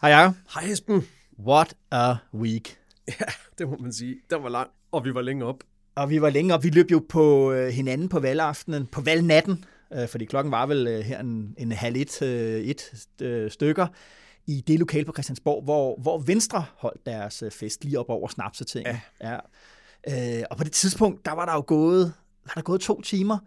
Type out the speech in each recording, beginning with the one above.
Hej Jacob. Hej Esben. What a week. Ja, det må man sige. Den var lang, og vi var længe op. Og vi var længe op. Vi løb jo på øh, hinanden på valgaftenen, på valgnatten, øh, fordi klokken var vel øh, her en, en halv et, et stykker i det lokale på Christiansborg, hvor, hvor Venstre holdt deres fest lige op over snapseting. Ja. ja. og på det tidspunkt, der var der jo gået, var der gået to timer,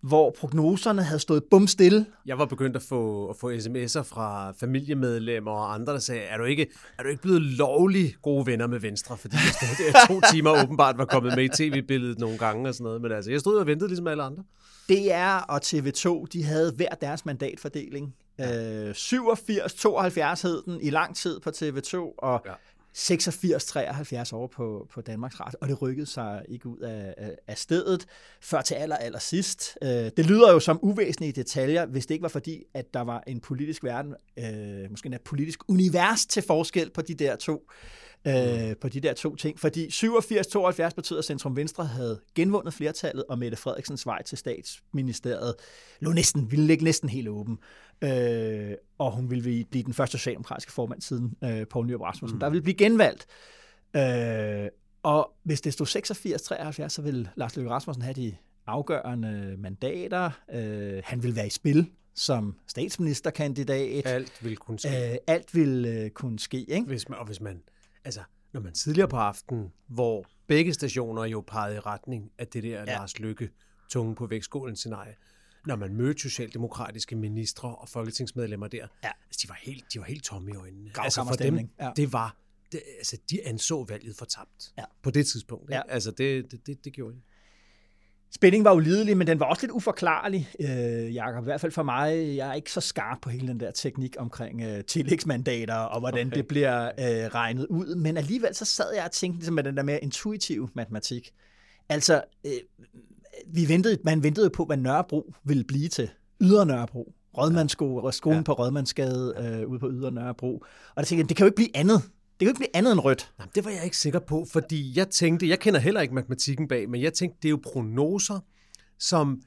hvor prognoserne havde stået bum stille. Jeg var begyndt at få, at få sms'er fra familiemedlemmer og andre, der sagde, er du ikke, er du ikke blevet lovlig gode venner med Venstre? Fordi jeg stod der to timer åbenbart var kommet med i tv-billedet nogle gange og sådan noget. Men altså, jeg stod og ventede ligesom alle andre. DR og TV2, de havde hver deres mandatfordeling. Ja. Øh, 87-72 hed den i lang tid på TV2, og ja. 86-73 over på, på Danmarks Radio, og det rykkede sig ikke ud af, af stedet før til aller, aller sidst. Øh, det lyder jo som uvæsentlige detaljer, hvis det ikke var fordi, at der var en politisk verden, øh, måske en politisk univers til forskel på de der to øh, på de der to ting. Fordi 87-72 betyder, at Centrum Venstre havde genvundet flertallet, og Mette Frederiksens vej til statsministeriet lå næsten, ville ligge næsten helt åben. Øh, og hun ville blive den første socialdemokratiske formand siden øh, Poul Nyrup Rasmussen, mm. der ville blive genvalgt. Øh, og hvis det stod 86-73, så ville Lars Løkke Rasmussen have de afgørende mandater. Øh, han ville være i spil som statsministerkandidat. Alt ville kunne ske. Øh, alt ville øh, kunne ske. Ikke? Hvis man, og hvis man altså, når man tidligere på aftenen, hvor begge stationer jo pegede i retning af det der ja. Lars Lykke tunge på vægtskålen scenarie, når man mødte socialdemokratiske ministre og folketingsmedlemmer der, ja. altså, de, var helt, de var helt tomme i øjnene. Altså for dem, ja. det var, det, altså de anså valget for tabt ja. på det tidspunkt. Ja. Altså det, det, det, det gjorde de. Spændingen var ulidelig, men den var også lidt uforklarlig, øh, Jacob. I hvert fald for mig. Jeg er ikke så skarp på hele den der teknik omkring øh, tillægsmandater og hvordan okay. det bliver øh, regnet ud. Men alligevel så sad jeg og tænkte ligesom med den der mere intuitive matematik. Altså, øh, vi ventede, man ventede på, hvad Nørrebro ville blive til. Ydre Nørrebro. Rådmandssko, skolen ja. på Rådmandsgade øh, ude på Ydre Nørrebro. Og der tænkte jeg, det kan jo ikke blive andet. Det kan jo ikke blive andet end rødt. Nej, det var jeg ikke sikker på, fordi jeg tænkte, jeg kender heller ikke matematikken bag, men jeg tænkte, det er jo prognoser, som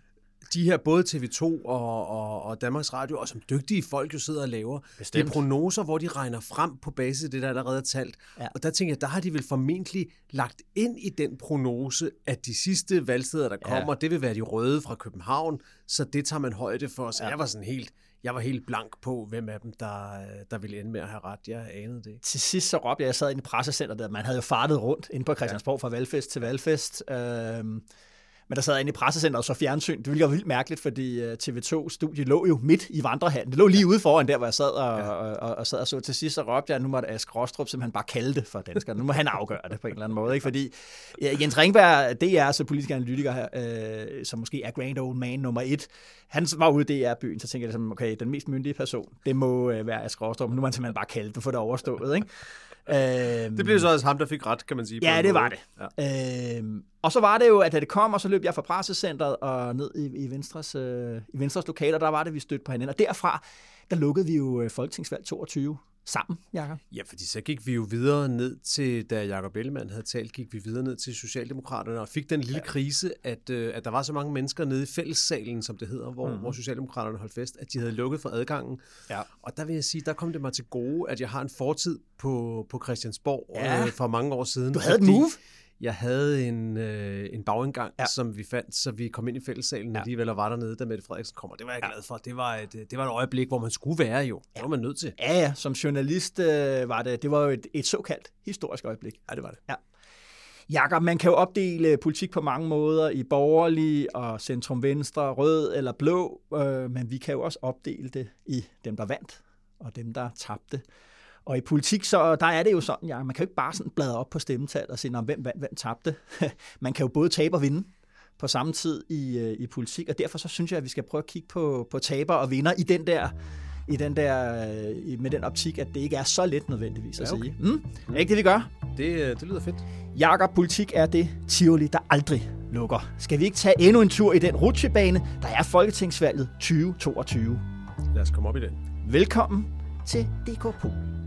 de her både TV2 og, og, og Danmarks Radio, og som dygtige folk jo sidder og laver. Bestemt. Det er prognoser, hvor de regner frem på basis af det, der allerede er talt. Ja. Og der tænker jeg, der har de vel formentlig lagt ind i den prognose, at de sidste valgsteder, der kommer, ja. det vil være de røde fra København, så det tager man højde for. Så ja. jeg var sådan helt, jeg var helt blank på, hvem af dem, der, der ville ende med at have ret. Jeg anede det Til sidst så råbte jeg, jeg sad i pressecenteret, der man havde jo fartet rundt inde på Christiansborg ja. fra valgfest til valgfest. Øhm, men der sad inde i pressecenteret og så fjernsyn. Det ville være vildt mærkeligt, fordi øh, TV2-studiet lå jo midt i vandrehallen. Det lå lige ude foran der, hvor jeg sad og, ja. og, og, og, sad og så. Til sidst så råbte jeg, at nu måtte Ask Rostrup simpelthen bare kalde det for danskerne. Nu må han afgøre det på en eller anden måde. Ikke? Fordi ja, Jens Ringberg, det er så politisk analytiker her, øh, som måske er grand old man nummer et. Han var ude i DR-byen, så tænkte jeg, ligesom, okay, den mest myndige person, det må øh, være Ask Rostrup. Nu må han simpelthen bare kalde det, for det overstået. Ikke? Øhm, det blev så også ham, der fik ret, kan man sige. Ja, det var det. Ja. Øhm, og så var det jo, at da det kom, og så løb jeg fra pressecentret og ned i, i, Venstres, øh, i Venstres lokaler, der var det, vi stødte på hinanden. Og derfra, der lukkede vi jo øh, Folketingsvalg 22 sammen, Jakob? Ja, fordi så gik vi jo videre ned til, da Jakob Ellemann havde talt, gik vi videre ned til Socialdemokraterne og fik den lille ja. krise, at, øh, at der var så mange mennesker nede i fællessalen, som det hedder, hvor, mm. hvor Socialdemokraterne holdt fest, at de havde lukket for adgangen. Ja. Og der vil jeg sige, der kom det mig til gode, at jeg har en fortid på, på Christiansborg ja. øh, for mange år siden. Du havde et move? Jeg havde en, øh, en bagindgang, ja. som vi fandt, så vi kom ind i fællessalen ja. alligevel og var dernede, da Mette Frederiksen kom, og det var jeg ja. glad for. Det var, et, det var et øjeblik, hvor man skulle være jo. Det var man nødt til. Ja, ja. Som journalist øh, var det, det var jo et, et såkaldt historisk øjeblik. Ja, det var det. Ja. Jakob, man kan jo opdele politik på mange måder i borgerlig og centrum venstre, rød eller blå, øh, men vi kan jo også opdele det i dem, der vandt og dem, der tabte. Og i politik, så der er det jo sådan, ja, man kan jo ikke bare sådan bladre op på stemmetal og sige, hvem vandt, hvem tabte. man kan jo både tabe og vinde på samme tid i, øh, i politik, og derfor så synes jeg, at vi skal prøve at kigge på, på taber og vinder i den der i den der, øh, med den optik, at det ikke er så let nødvendigvis at Ja, okay. sige. Mm? Er ikke det, vi gør? Det, øh, det lyder fedt. Jakob, politik er det Tivoli, der aldrig lukker. Skal vi ikke tage endnu en tur i den rutsjebane, der er Folketingsvalget 2022? Lad os komme op i den. Velkommen til DK Pol.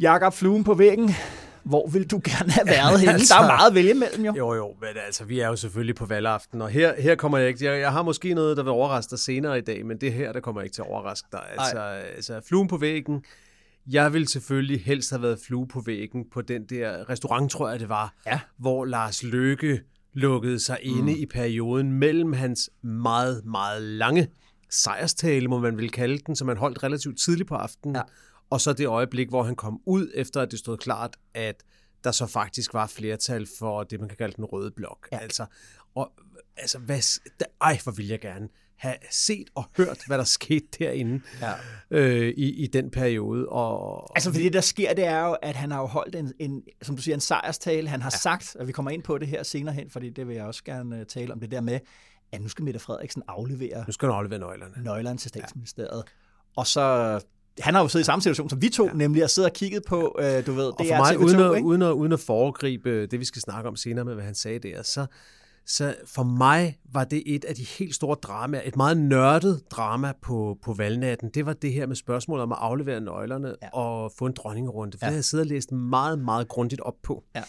Jakob Fluen på væggen. Hvor vil du gerne have været henne? altså- Der er meget at vælge mellem, jo. Jo, jo, men altså, vi er jo selvfølgelig på valgaften, og her, her kommer jeg ikke... Jeg, jeg har måske noget, der vil overraske dig senere i dag, men det her, der kommer jeg ikke til at overraske dig. Altså, altså fluen på væggen. Jeg vil selvfølgelig helst have været flue på væggen på den der restaurant, tror jeg det var, Ja. hvor Lars Løkke lukkede sig mm. inde i perioden mellem hans meget, meget lange sejrstale, må man vel kalde den, som han holdt relativt tidligt på aftenen, Ja. Og så det øjeblik, hvor han kom ud, efter at det stod klart, at der så faktisk var flertal for det, man kan kalde den røde blok. Ja. Altså, og, altså, hvad, da, ej, hvor vil jeg gerne have set og hørt, hvad der skete derinde Ja. øh, i, i den periode. Og, Altså, fordi det, der sker, det er jo, at han har jo holdt en, en som du siger, en sejrstale. Han har ja. sagt, og vi kommer ind på det her senere hen, fordi det vil jeg også gerne øh, tale om, det der med, at nu skal Mette Frederiksen aflevere nu skal du aflevere nøglerne. nøglerne til statsministeriet. Ja. Og så, han har jo siddet i samme situation som vi to, ja. nemlig at sidde og kigget på, øh, du ved, Og det er mig, TV2, uden at, ikke? uden, at, uden at foregribe det, vi skal snakke om senere med, hvad han sagde der, så, så for mig var det et af de helt store dramaer, et meget nørdet drama på, på valgnatten. Det var det her med spørgsmålet om at aflevere nøglerne ja. Og få en dronningerunde. For ja. det havde jeg siddet og læst meget, meget grundigt op på. Ja.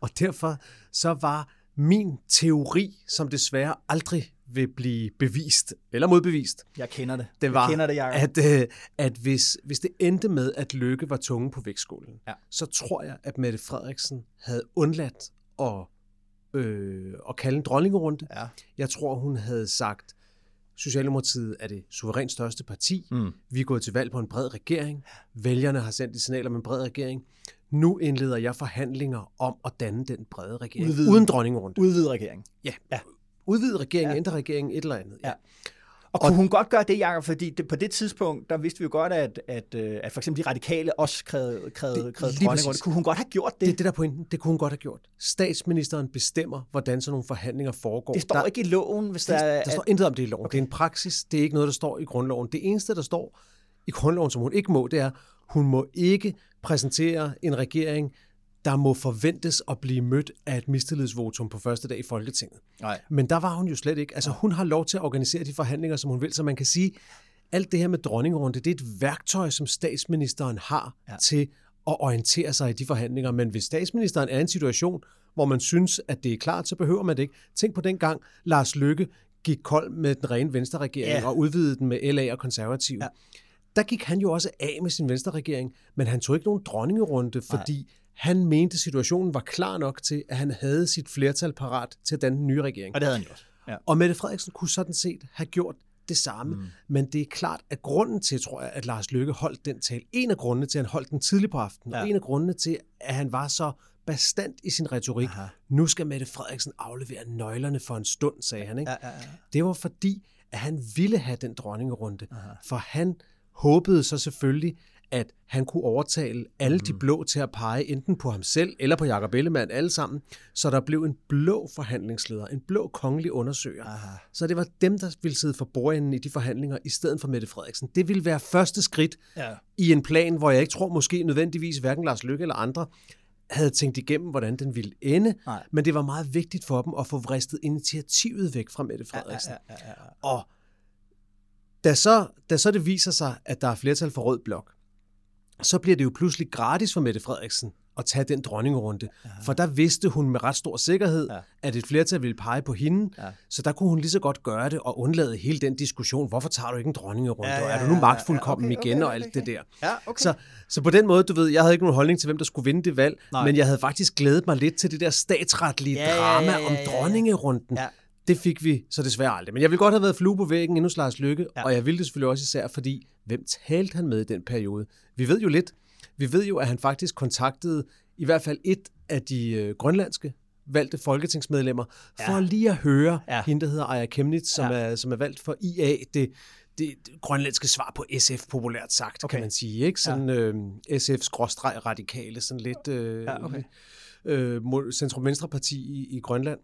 Og derfor så var min teori, som desværre aldrig vil blive bevist eller modbevist, Jeg kender det. det var, jeg kender det, Jacob. at, øh, at hvis, hvis det endte med, at Lykke var tunge på vægtskålen, Ja. så tror jeg, at Mette Frederiksen havde undladt at, øh, at kalde en dronningerunde. Ja. Jeg tror, hun havde sagt, Socialdemokratiet er det suverænt største parti. Mm. Vi er gået til valg på en bred regering. Vælgerne har sendt et signal om en bred regering. Nu indleder jeg forhandlinger om at danne den brede regering. Udvide. Uden dronningerunde. Udvide regeringen. Ja. Ja. Udvide regeringen, Ja. ændre regeringen, et eller andet. Ja. Og kunne hun godt gøre det, Jacob? Fordi det, på det tidspunkt, der vidste vi jo godt, at, at, øh, at for eksempel de radikale også krævede, krævede, krævede præcis. Kunne hun godt have gjort det? Det er det, der er pointen. Det kunne hun godt have gjort. Statsministeren bestemmer, hvordan sådan nogle forhandlinger foregår. det står der, ikke i loven, hvis det, der, er... der står intet om det i loven. Okay. Det er en praksis. Det er ikke noget, der står i grundloven. Det eneste, der står i grundloven, som hun ikke må, det er, hun må ikke præsentere en regering, der må forventes at blive mødt af et mistillidsvotum på første dag i Folketinget. Nej. Men der var hun jo slet ikke. Altså, hun har lov til at organisere de forhandlinger, som hun vil, så man kan sige, alt det her med dronningerunde, det er et værktøj, som statsministeren har Ja. til at orientere sig i de forhandlinger. Men hvis statsministeren er i en situation, hvor man synes, at det er klart, så behøver man det ikke. Tænk på den gang, Lars Lykke gik kold med den rene venstreregering Ja. og udvidede den med LA og konservative. Ja. Der gik han jo også af med sin venstreregering, men han tog ikke nogen dronningerunde, fordi han mente, situationen var klar nok til, at han havde sit flertal parat til at danne den nye regering. Og det havde han gjort. Ja. Og Mette Frederiksen kunne sådan set have gjort det samme. Mm. Men det er klart, at grunden til, tror jeg, at Lars Løkke holdt den tale, en af grundene til, at han holdt den tidligt på aftenen, ja. og en af grundene til, at han var så bestandt i sin retorik, Aha. nu skal Mette Frederiksen aflevere nøglerne for en stund, sagde han. Ikke? Ja, ja, ja. Det var fordi, at han ville have den dronningerunde. Aha. For han håbede så selvfølgelig, at han kunne overtale alle Mhm. de blå til at pege enten på ham selv eller på Jakob Ellemann, alle sammen, så der blev en blå forhandlingsleder, en blå kongelig undersøger. Aha. Så det var dem, der ville sidde for bordenden i de forhandlinger, i stedet for Mette Frederiksen. Det ville være første skridt Ja. i en plan, hvor jeg ikke tror måske nødvendigvis hverken Lars Lykke eller andre havde tænkt igennem, hvordan den ville ende. Nej. Men det var meget vigtigt for dem at få vristet initiativet væk fra Mette Frederiksen. Ja, ja, ja, ja. Og da så, da så det viser sig, at der er flertal for rød blok, så bliver det jo pludselig gratis for Mette Frederiksen at tage den dronningerunde. Ja. For der vidste hun med ret stor sikkerhed, Ja. at et flertal ville pege på hende. Ja. Så der kunne hun lige så godt gøre det og undlade hele den diskussion. Hvorfor tager du ikke en dronningerunde? Ja, Ja, ja, ja, er du nu magtfuldkommen ja, okay, igen okay, og alt okay. det der? Ja, okay. Så, så på den måde, du ved, jeg havde ikke nogen holdning til, hvem der skulle vinde det valg, Nej. men jeg havde faktisk glædet mig lidt til det der statsretlige Ja, drama ja, ja, om ja, ja. dronningerunden. Ja. Det fik vi så desværre aldrig. Men jeg ville godt have været flue på væggen endnu Lars Lykke, Ja. ja. og jeg ville det selvfølgelig også især, fordi hvem talte han med i den periode? Vi ved jo lidt. Vi ved jo, at han faktisk kontaktede i hvert fald et af de øh, grønlandske valgte folketingsmedlemmer, for Ja. lige at høre Ja. ja. hende, der hedder Aya Kemnitz, som, Ja. ja. er, som er valgt for IA, det, det, det grønlandske svar på SF, populært sagt, Okay. kan man sige. Ikke? Sådan øh, SF-radikale, sådan lidt øh, Ja, okay. øh, centrum-venstre-parti i, i Grønland,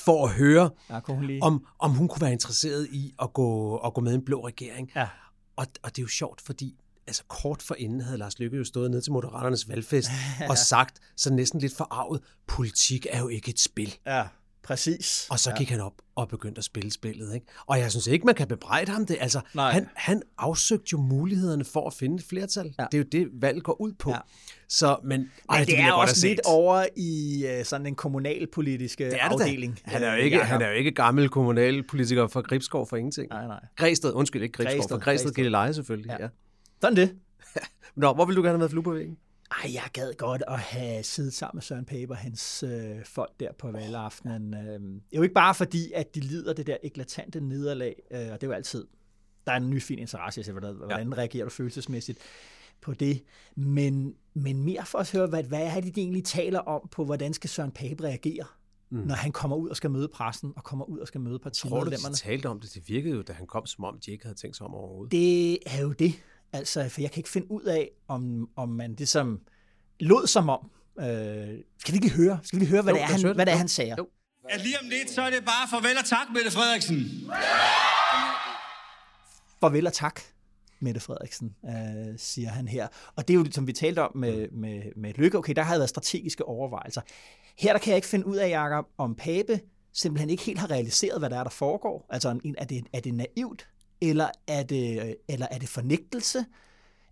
for at høre, Ja, hun lige... om, om hun kunne være interesseret i at gå, at gå med i en blå regering. Ja. Og, og det er jo sjovt, fordi altså kort forinden havde Lars Løkke jo stået ned til Moderaternes valgfest og sagt, så næsten lidt forarvet, politik er jo ikke et spil. Ja, præcis. Og så ja. gik han op og begyndte at spille spillet. Ikke? Og jeg synes ikke, man kan bebrejde ham det. Altså, Nej. han, han afsøgte jo mulighederne for at finde et flertal. Ja. Ja. Det er jo det, valget går ud på. Ja. Ja. Så, men, Men ej, det, det ville er også lidt over i øh, sådan en kommunalpolitiske det er det da. afdeling. Han er, jo øh, ikke, han er jo ikke gammel kommunalpolitiker fra Gribskov for ingenting. Nej, nej. Græsted, undskyld, ikke Gribskov, Græsted, for Græsted Græsted. Gilleleje selvfølgelig. Ja. Ja. Ja. Sådan det. Nå, hvor vil du gerne have været flue på væggen? Ej, jeg gad godt at have siddet sammen med Søren Pape og hans øh, folk der på valgaftenen. Øh, det er jo ikke bare fordi, at de lider det der eklatante nederlag, øh, og det er jo altid, der er en ny fin interesse i, hvordan, hvordan ja. reagerer du følelsesmæssigt på det. Men, men mere for at høre, hvad, hvad er det, de egentlig taler om på, hvordan skal Søren Pape reagere, mm. når han kommer ud og skal møde pressen, og kommer ud og skal møde Tror du, partimedlemmerne. de talte om det? Det virkede jo, da han kom, som om de ikke havde tænkt sig om overhovedet. Det er jo det. Altså, for jeg kan ikke finde ud af, om, om man det som lod som om. Øh, skal vi ikke lige høre? Skal vi lige høre, hvad, Jo, det, er, han, det. hvad det er, han siger? Jo. At lige om lidt, så er det bare farvel og tak, Mette Frederiksen. Farvel og tak, Mette Frederiksen, øh, siger han her. Og det er jo, som vi talte om med, med, med Lykke, okay, der har været strategiske overvejelser. Her der kan jeg ikke finde ud af, Jacob, om Pape simpelthen ikke helt har realiseret, hvad der er, der foregår. Altså, er det, er det naivt, eller er det, eller er det fornægtelse?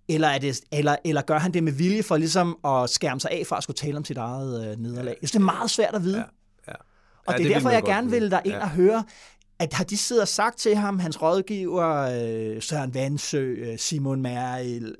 Eller, er det, eller, eller gør han det med vilje for ligesom at skærme sig af fra at skulle tale om sit eget øh, nederlag? Jeg synes, det er meget svært at vide. Ja, ja. Og Ja, det er det derfor, jeg gerne vil der ind Ja. og høre, at har de siddet og sagt til ham, hans rådgiver, øh, Søren Vandsø, øh, Simon Merrild,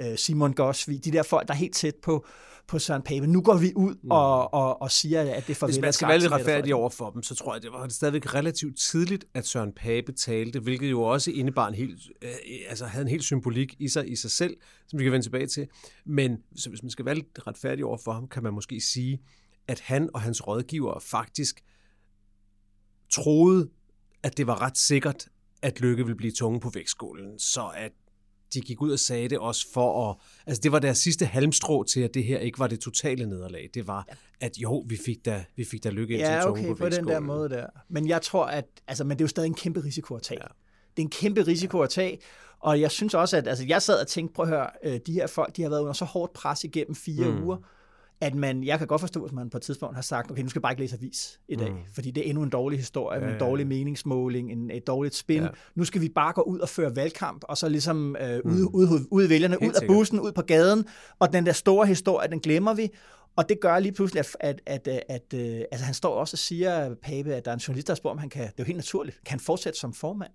øh, øh, Simon Gosvig, de der folk, der er helt tæt på, på Søren Pape. Nu går vi ud og, og, og siger, at det er farvel Hvis man skal være lidt retfærdig over for dem, så tror jeg, det var stadigvæk relativt tidligt, at Søren Pape talte, hvilket jo også indebar en helt, øh, altså havde en helt symbolik i sig i sig selv, som vi kan vende tilbage til. Men så hvis man skal være lidt retfærdig over for ham, kan man måske sige, at han og hans rådgiver faktisk troede, at det var ret sikkert, at Lykke ville blive tunge på vægtskålen, så at de gik ud og sagde det også for at... Altså, det var deres sidste halmstrå til, at det her ikke var det totale nederlag. Det var, at jo, vi fik da, vi fik da lykke ind til Ja, tunge okay, på på den der måde der. Men jeg tror, at altså, men det er jo stadig en kæmpe risiko at tage. Ja. Det er en kæmpe risiko at tage, og jeg synes også, at altså, jeg sad og tænkte, prøv at høre, øh, de her folk, de har været under så hårdt pres igennem fire mm. uger, at man, jeg kan godt forstå, at man på et tidspunkt har sagt, okay, nu skal jeg bare ikke læse avis i dag, mm. fordi det er endnu en dårlig historie, ja, en dårlig meningsmåling, en, et dårligt spin. Ja. Nu skal vi bare gå ud og føre valgkamp, og så ligesom øh, mm. ude, ude, ude vælgerne, Helt ud af sikkert. bussen, ud på gaden, og den der store historie, den glemmer vi, og det gør lige pludselig, at, at, at, at, at øh, altså han står også og siger, Pape, at der er en journalist, der spørger, om han kan, det er jo helt naturligt, kan han fortsætte som formand?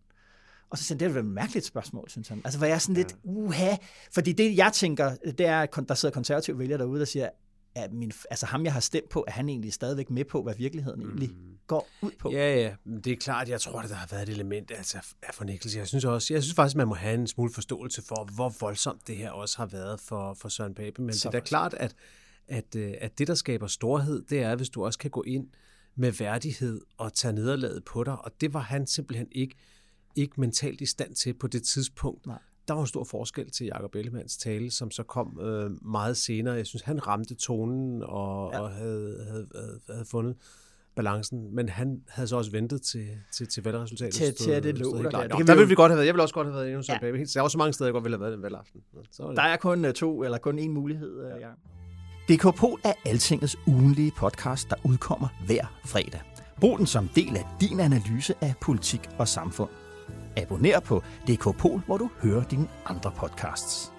Og så siger han, det er et mærkeligt spørgsmål, synes han. Altså, hvor jeg er sådan lidt, uha. Fordi det, jeg tænker, det er, at der sidder konservative vælgere derude, der siger, at min, altså ham, jeg har stemt på, er han egentlig stadigvæk med på, hvad virkeligheden egentlig går ud på? Ja, ja, men det er klart, jeg tror, at der har været et element altså, af fornægtelse. Jeg synes også, jeg synes faktisk, man må have en smule forståelse for, hvor voldsomt det her også har været for, for Søren Pape. Men Så det er da klart, at, at, øh, at det, der skaber storhed, det er, hvis du også kan gå ind med værdighed og tage nederlaget på dig. Og det var han simpelthen ikke, ikke mentalt i stand til på det tidspunkt. Nej. Der var en stor forskel til Jacob Ellemanns tale, som så kom øh, meget senere. Jeg synes, han ramte tonen og, Ja. ja. og havde, havde, havde, havde fundet balancen, men han havde så også ventet til, til, til valgresultatet. Til- til at det lå der. Det Nå, vi der ville vi godt have været. Jeg ville også godt have været endnu sådan Ja. ja. baby. Der er også mange steder, jeg godt ville have været den valgaften. Så det. Der er kun øh, to, eller kun én mulighed. Ja. DK Pol er Altingets ugenlige podcast, der udkommer hver fredag. Brug den som del af din analyse af politik og samfund. Abonner på DK Pol, hvor du hører dine andre podcasts.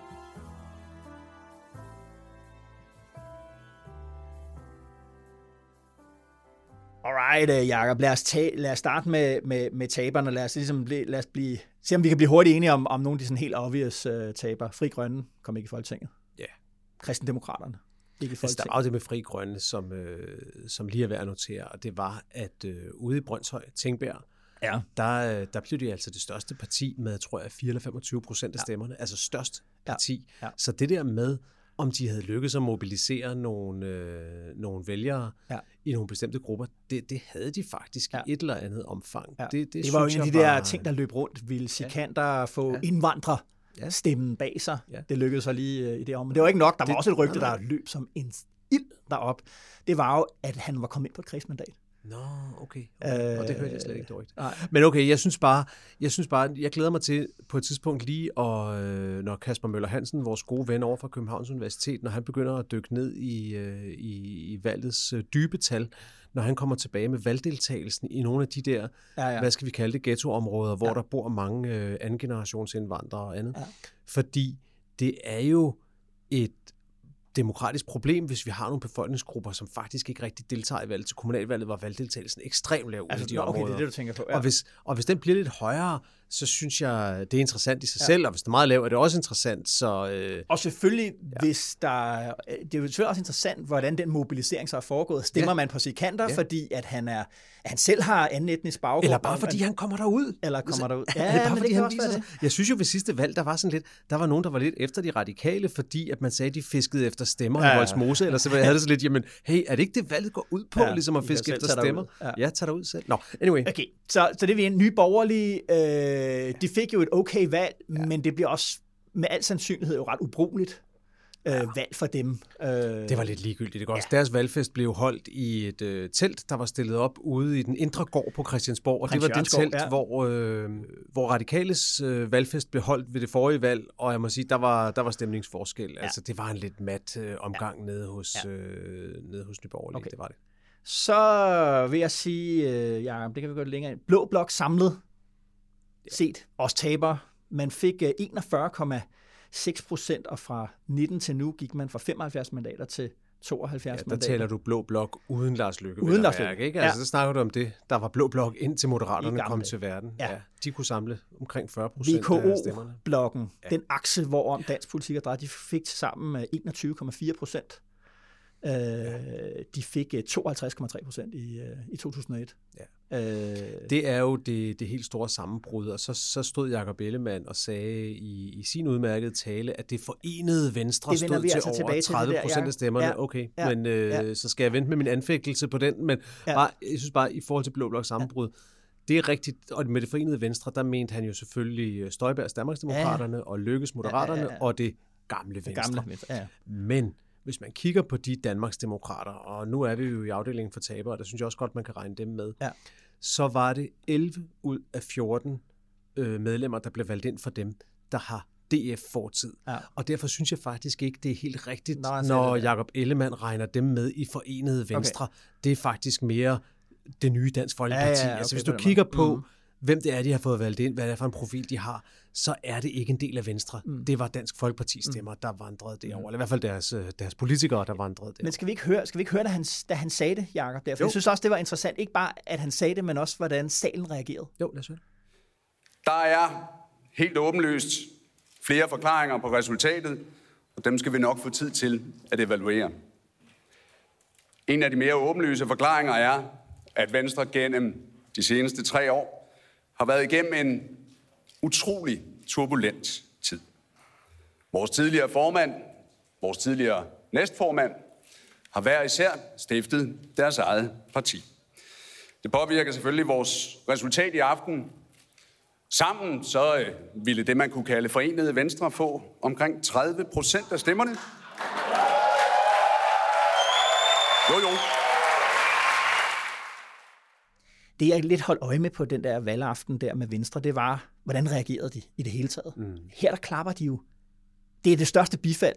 Alright, uh, Jacob, lad os, tage, lad os starte med, med, med taberne. Lad os, ligesom blive, lad os blive, se, om vi kan blive hurtigt enige om, om nogle af de sådan helt obvious uh, taber. Fri Grønne kom ikke i Folketinget. Ja. Kristendemokraterne ikke i Altså, der Folketinget. var jo det med Fri Grønne, som, øh, som lige er værd at notere, og det var, at øh, ude i Brøndshøj, Tingbjerg, Ja. der, øh, der blev de altså det største parti med, tror jeg, 4 eller 25 procent af stemmerne. Altså størst Ja. parti. Ja. Så det der med om de havde lykkes at mobilisere nogle, øh, nogle vælgere Ja. ja. i nogle bestemte grupper. Det, det havde de faktisk Ja. ja. i et eller andet omfang. Ja. Det, det var jo en af de der var- ting, der løb rundt. Ville Sikander få ja. indvandrer Ja. stemmen bag sig. Ja. Ja. Det lykkedes så lige øh, i det om. Men det var ikke nok. Der var Det- også et rygte, nej, der nej. løb som en ild derop. Det var jo, at han var kommet ind på et kredsmandat. Nå, okay. okay. Øh, og det hørte jeg slet ikke dårligt. nej. Men okay, jeg synes bare, jeg synes bare, jeg glæder mig til på et tidspunkt lige, og, øh, når Kasper Møller Hansen, vores gode ven over fra Københavns Universitet, når han begynder at dykke ned i, øh, i, i valgets øh, dybe tal, når han kommer tilbage med valgdeltagelsen i nogle af de der, Ja, ja. hvad skal vi kalde det, ghettoområder, hvor ja. der bor mange øh, andengenerationsindvandrere og andet. Ja. Fordi det er jo et demokratisk problem, hvis vi har nogle befolkningsgrupper, som faktisk ikke rigtig deltager i valget. Til kommunalvalget var valgdeltagelsen ekstremt lav Altså, i de okay, områder. det er det, du tænker på. Ja. Og, hvis, og hvis den bliver lidt højere, så synes jeg, det er interessant i sig ja. selv, og hvis den er meget lav, er det også interessant. Så øh, Og selvfølgelig, ja. hvis der... Det er jo selvfølgelig også interessant, hvordan den mobilisering så er foregået. Stemmer ja. Man på Sikander, ja. Fordi at han, er, at han selv har anden etnisk baggrund? eller bare fordi man- han kommer derud. Eller kommer derud. Ja, er det bare men fordi det han viser sig? Jeg synes jo ved sidste valg, der var sådan lidt, der var nogen, der var lidt efter de radikale, fordi at man sagde, at de fiskede efter stemmer ja, i. Voldsmose, eller så havde det så lidt, jamen, hey, er det ikke det valget går ud på, Ja, ligesom at fiske efter stemmer? Ja. Ja. tag dig ud selv. Nå, anyway. Okay, så, så det vil en ny borgerlige, øh, de fik jo et okay valg, ja. men det bliver også med al sandsynlighed jo ret ubrugeligt øh, valg for dem. Øh, Det var lidt ligegyldigt. Det også. Deres valgfest blev holdt i et øh, telt, der var stillet op ude i den indre gård på Christiansborg, og det var det telt, ja. ja. hvor, øh, hvor Radikales øh, valgfest blev holdt ved det forrige valg, og jeg må sige, der var, der var stemningsforskel. Ja. Altså, det var en lidt mat øh, omgang ja. nede hos, Ja. øh, nede hos Nyborg. Okay. Det var det. Så vil jeg sige, øh, ja, det kan vi gå lidt længere ind. Blå blok samlet set, også taber. Man fik øh, 41,6 procent, og fra 19 til nu gik man fra 75 mandater til 72 Ja, der mandater. taler du blå blok uden Lars Løkke. Uden Lars Løkke, Ikke? ja. Altså, så snakker du om det. Der var blå blok indtil Moderaterne kom til verden. Ja. Ja. De kunne samle omkring 40 procent af stemmerne. VKO-blokken, ja. den akse, hvorom dansk politik er drejet, de fik sammen øh, 21,4 procent. Øh, de fik øh, 52,3 procent i, øh, i 2001. Ja. Øh, Det er jo det, det helt store sammenbrud, og så, så stod Jakob Ellemann og sagde i, i sin udmærkede tale, at det forenede Venstre Det stod vi til altså over tilbage til det 30 der, procent ja. af stemmerne. Ja. Okay, Ja. men øh, Ja. så skal jeg vente med min anfægtelse på den, men Ja. ja. bare, jeg synes bare, i forhold til Blå Blok sammenbrud, det er rigtigt, og med det forenede Venstre, der mente han jo selvfølgelig øh, Støjbergs Danmarksdemokraterne ja. og Lykkes Moderaterne Ja, ja, ja. og det gamle Venstre. gamle Venstre, ja. Men hvis man kigger på de Danmarksdemokrater, og nu er vi jo i afdelingen for tabere, der synes jeg også godt, man kan regne dem med, Ja. så var det 11 ud af 14 øh, medlemmer, der blev valgt ind for dem, der har DF-fortid. Ja. Og derfor synes jeg faktisk ikke, det er helt rigtigt, han sagde når. Jakob Ellemann regner dem med i Forenede Venstre. Okay. Det er faktisk mere det nye Dansk Folkeparti. Ja, ja, ja, altså okay, hvis på du kigger på, Mm. Hvem det er, de har fået valgt ind, hvad det er for en profil, de har, så er det ikke en del af Venstre. Mm. Det var Dansk Folkeparti stemmer, der vandrede derover. Eller i hvert fald deres, øh, deres politikere, der vandrede derover. Men skal vi ikke høre, skal vi ikke høre da, han, da han sagde det, Jacob? Der? For Jo. jeg synes også, det var interessant. Ikke bare, at han sagde det, men også, hvordan salen reagerede. Jo, lad os høre. Der er helt åbenlyst flere forklaringer på resultatet, og dem skal vi nok få tid til at evaluere. En af de mere åbenlyse forklaringer er, at Venstre gennem de seneste tre år har været igennem en utrolig turbulent tid. Vores tidligere formand, vores tidligere næstformand, har hver især stiftet deres eget parti. Det påvirker selvfølgelig vores resultat i aften, Sammen så øh, ville det, man kunne kalde forenede Venstre, få omkring 30 procent af stemmerne. Jo, jo. Det, jeg lidt holdt øje med på den der valgaften der med Venstre, det var, hvordan reagerede de i det hele taget. Mm. Her der klapper de jo. Det er det største bifald,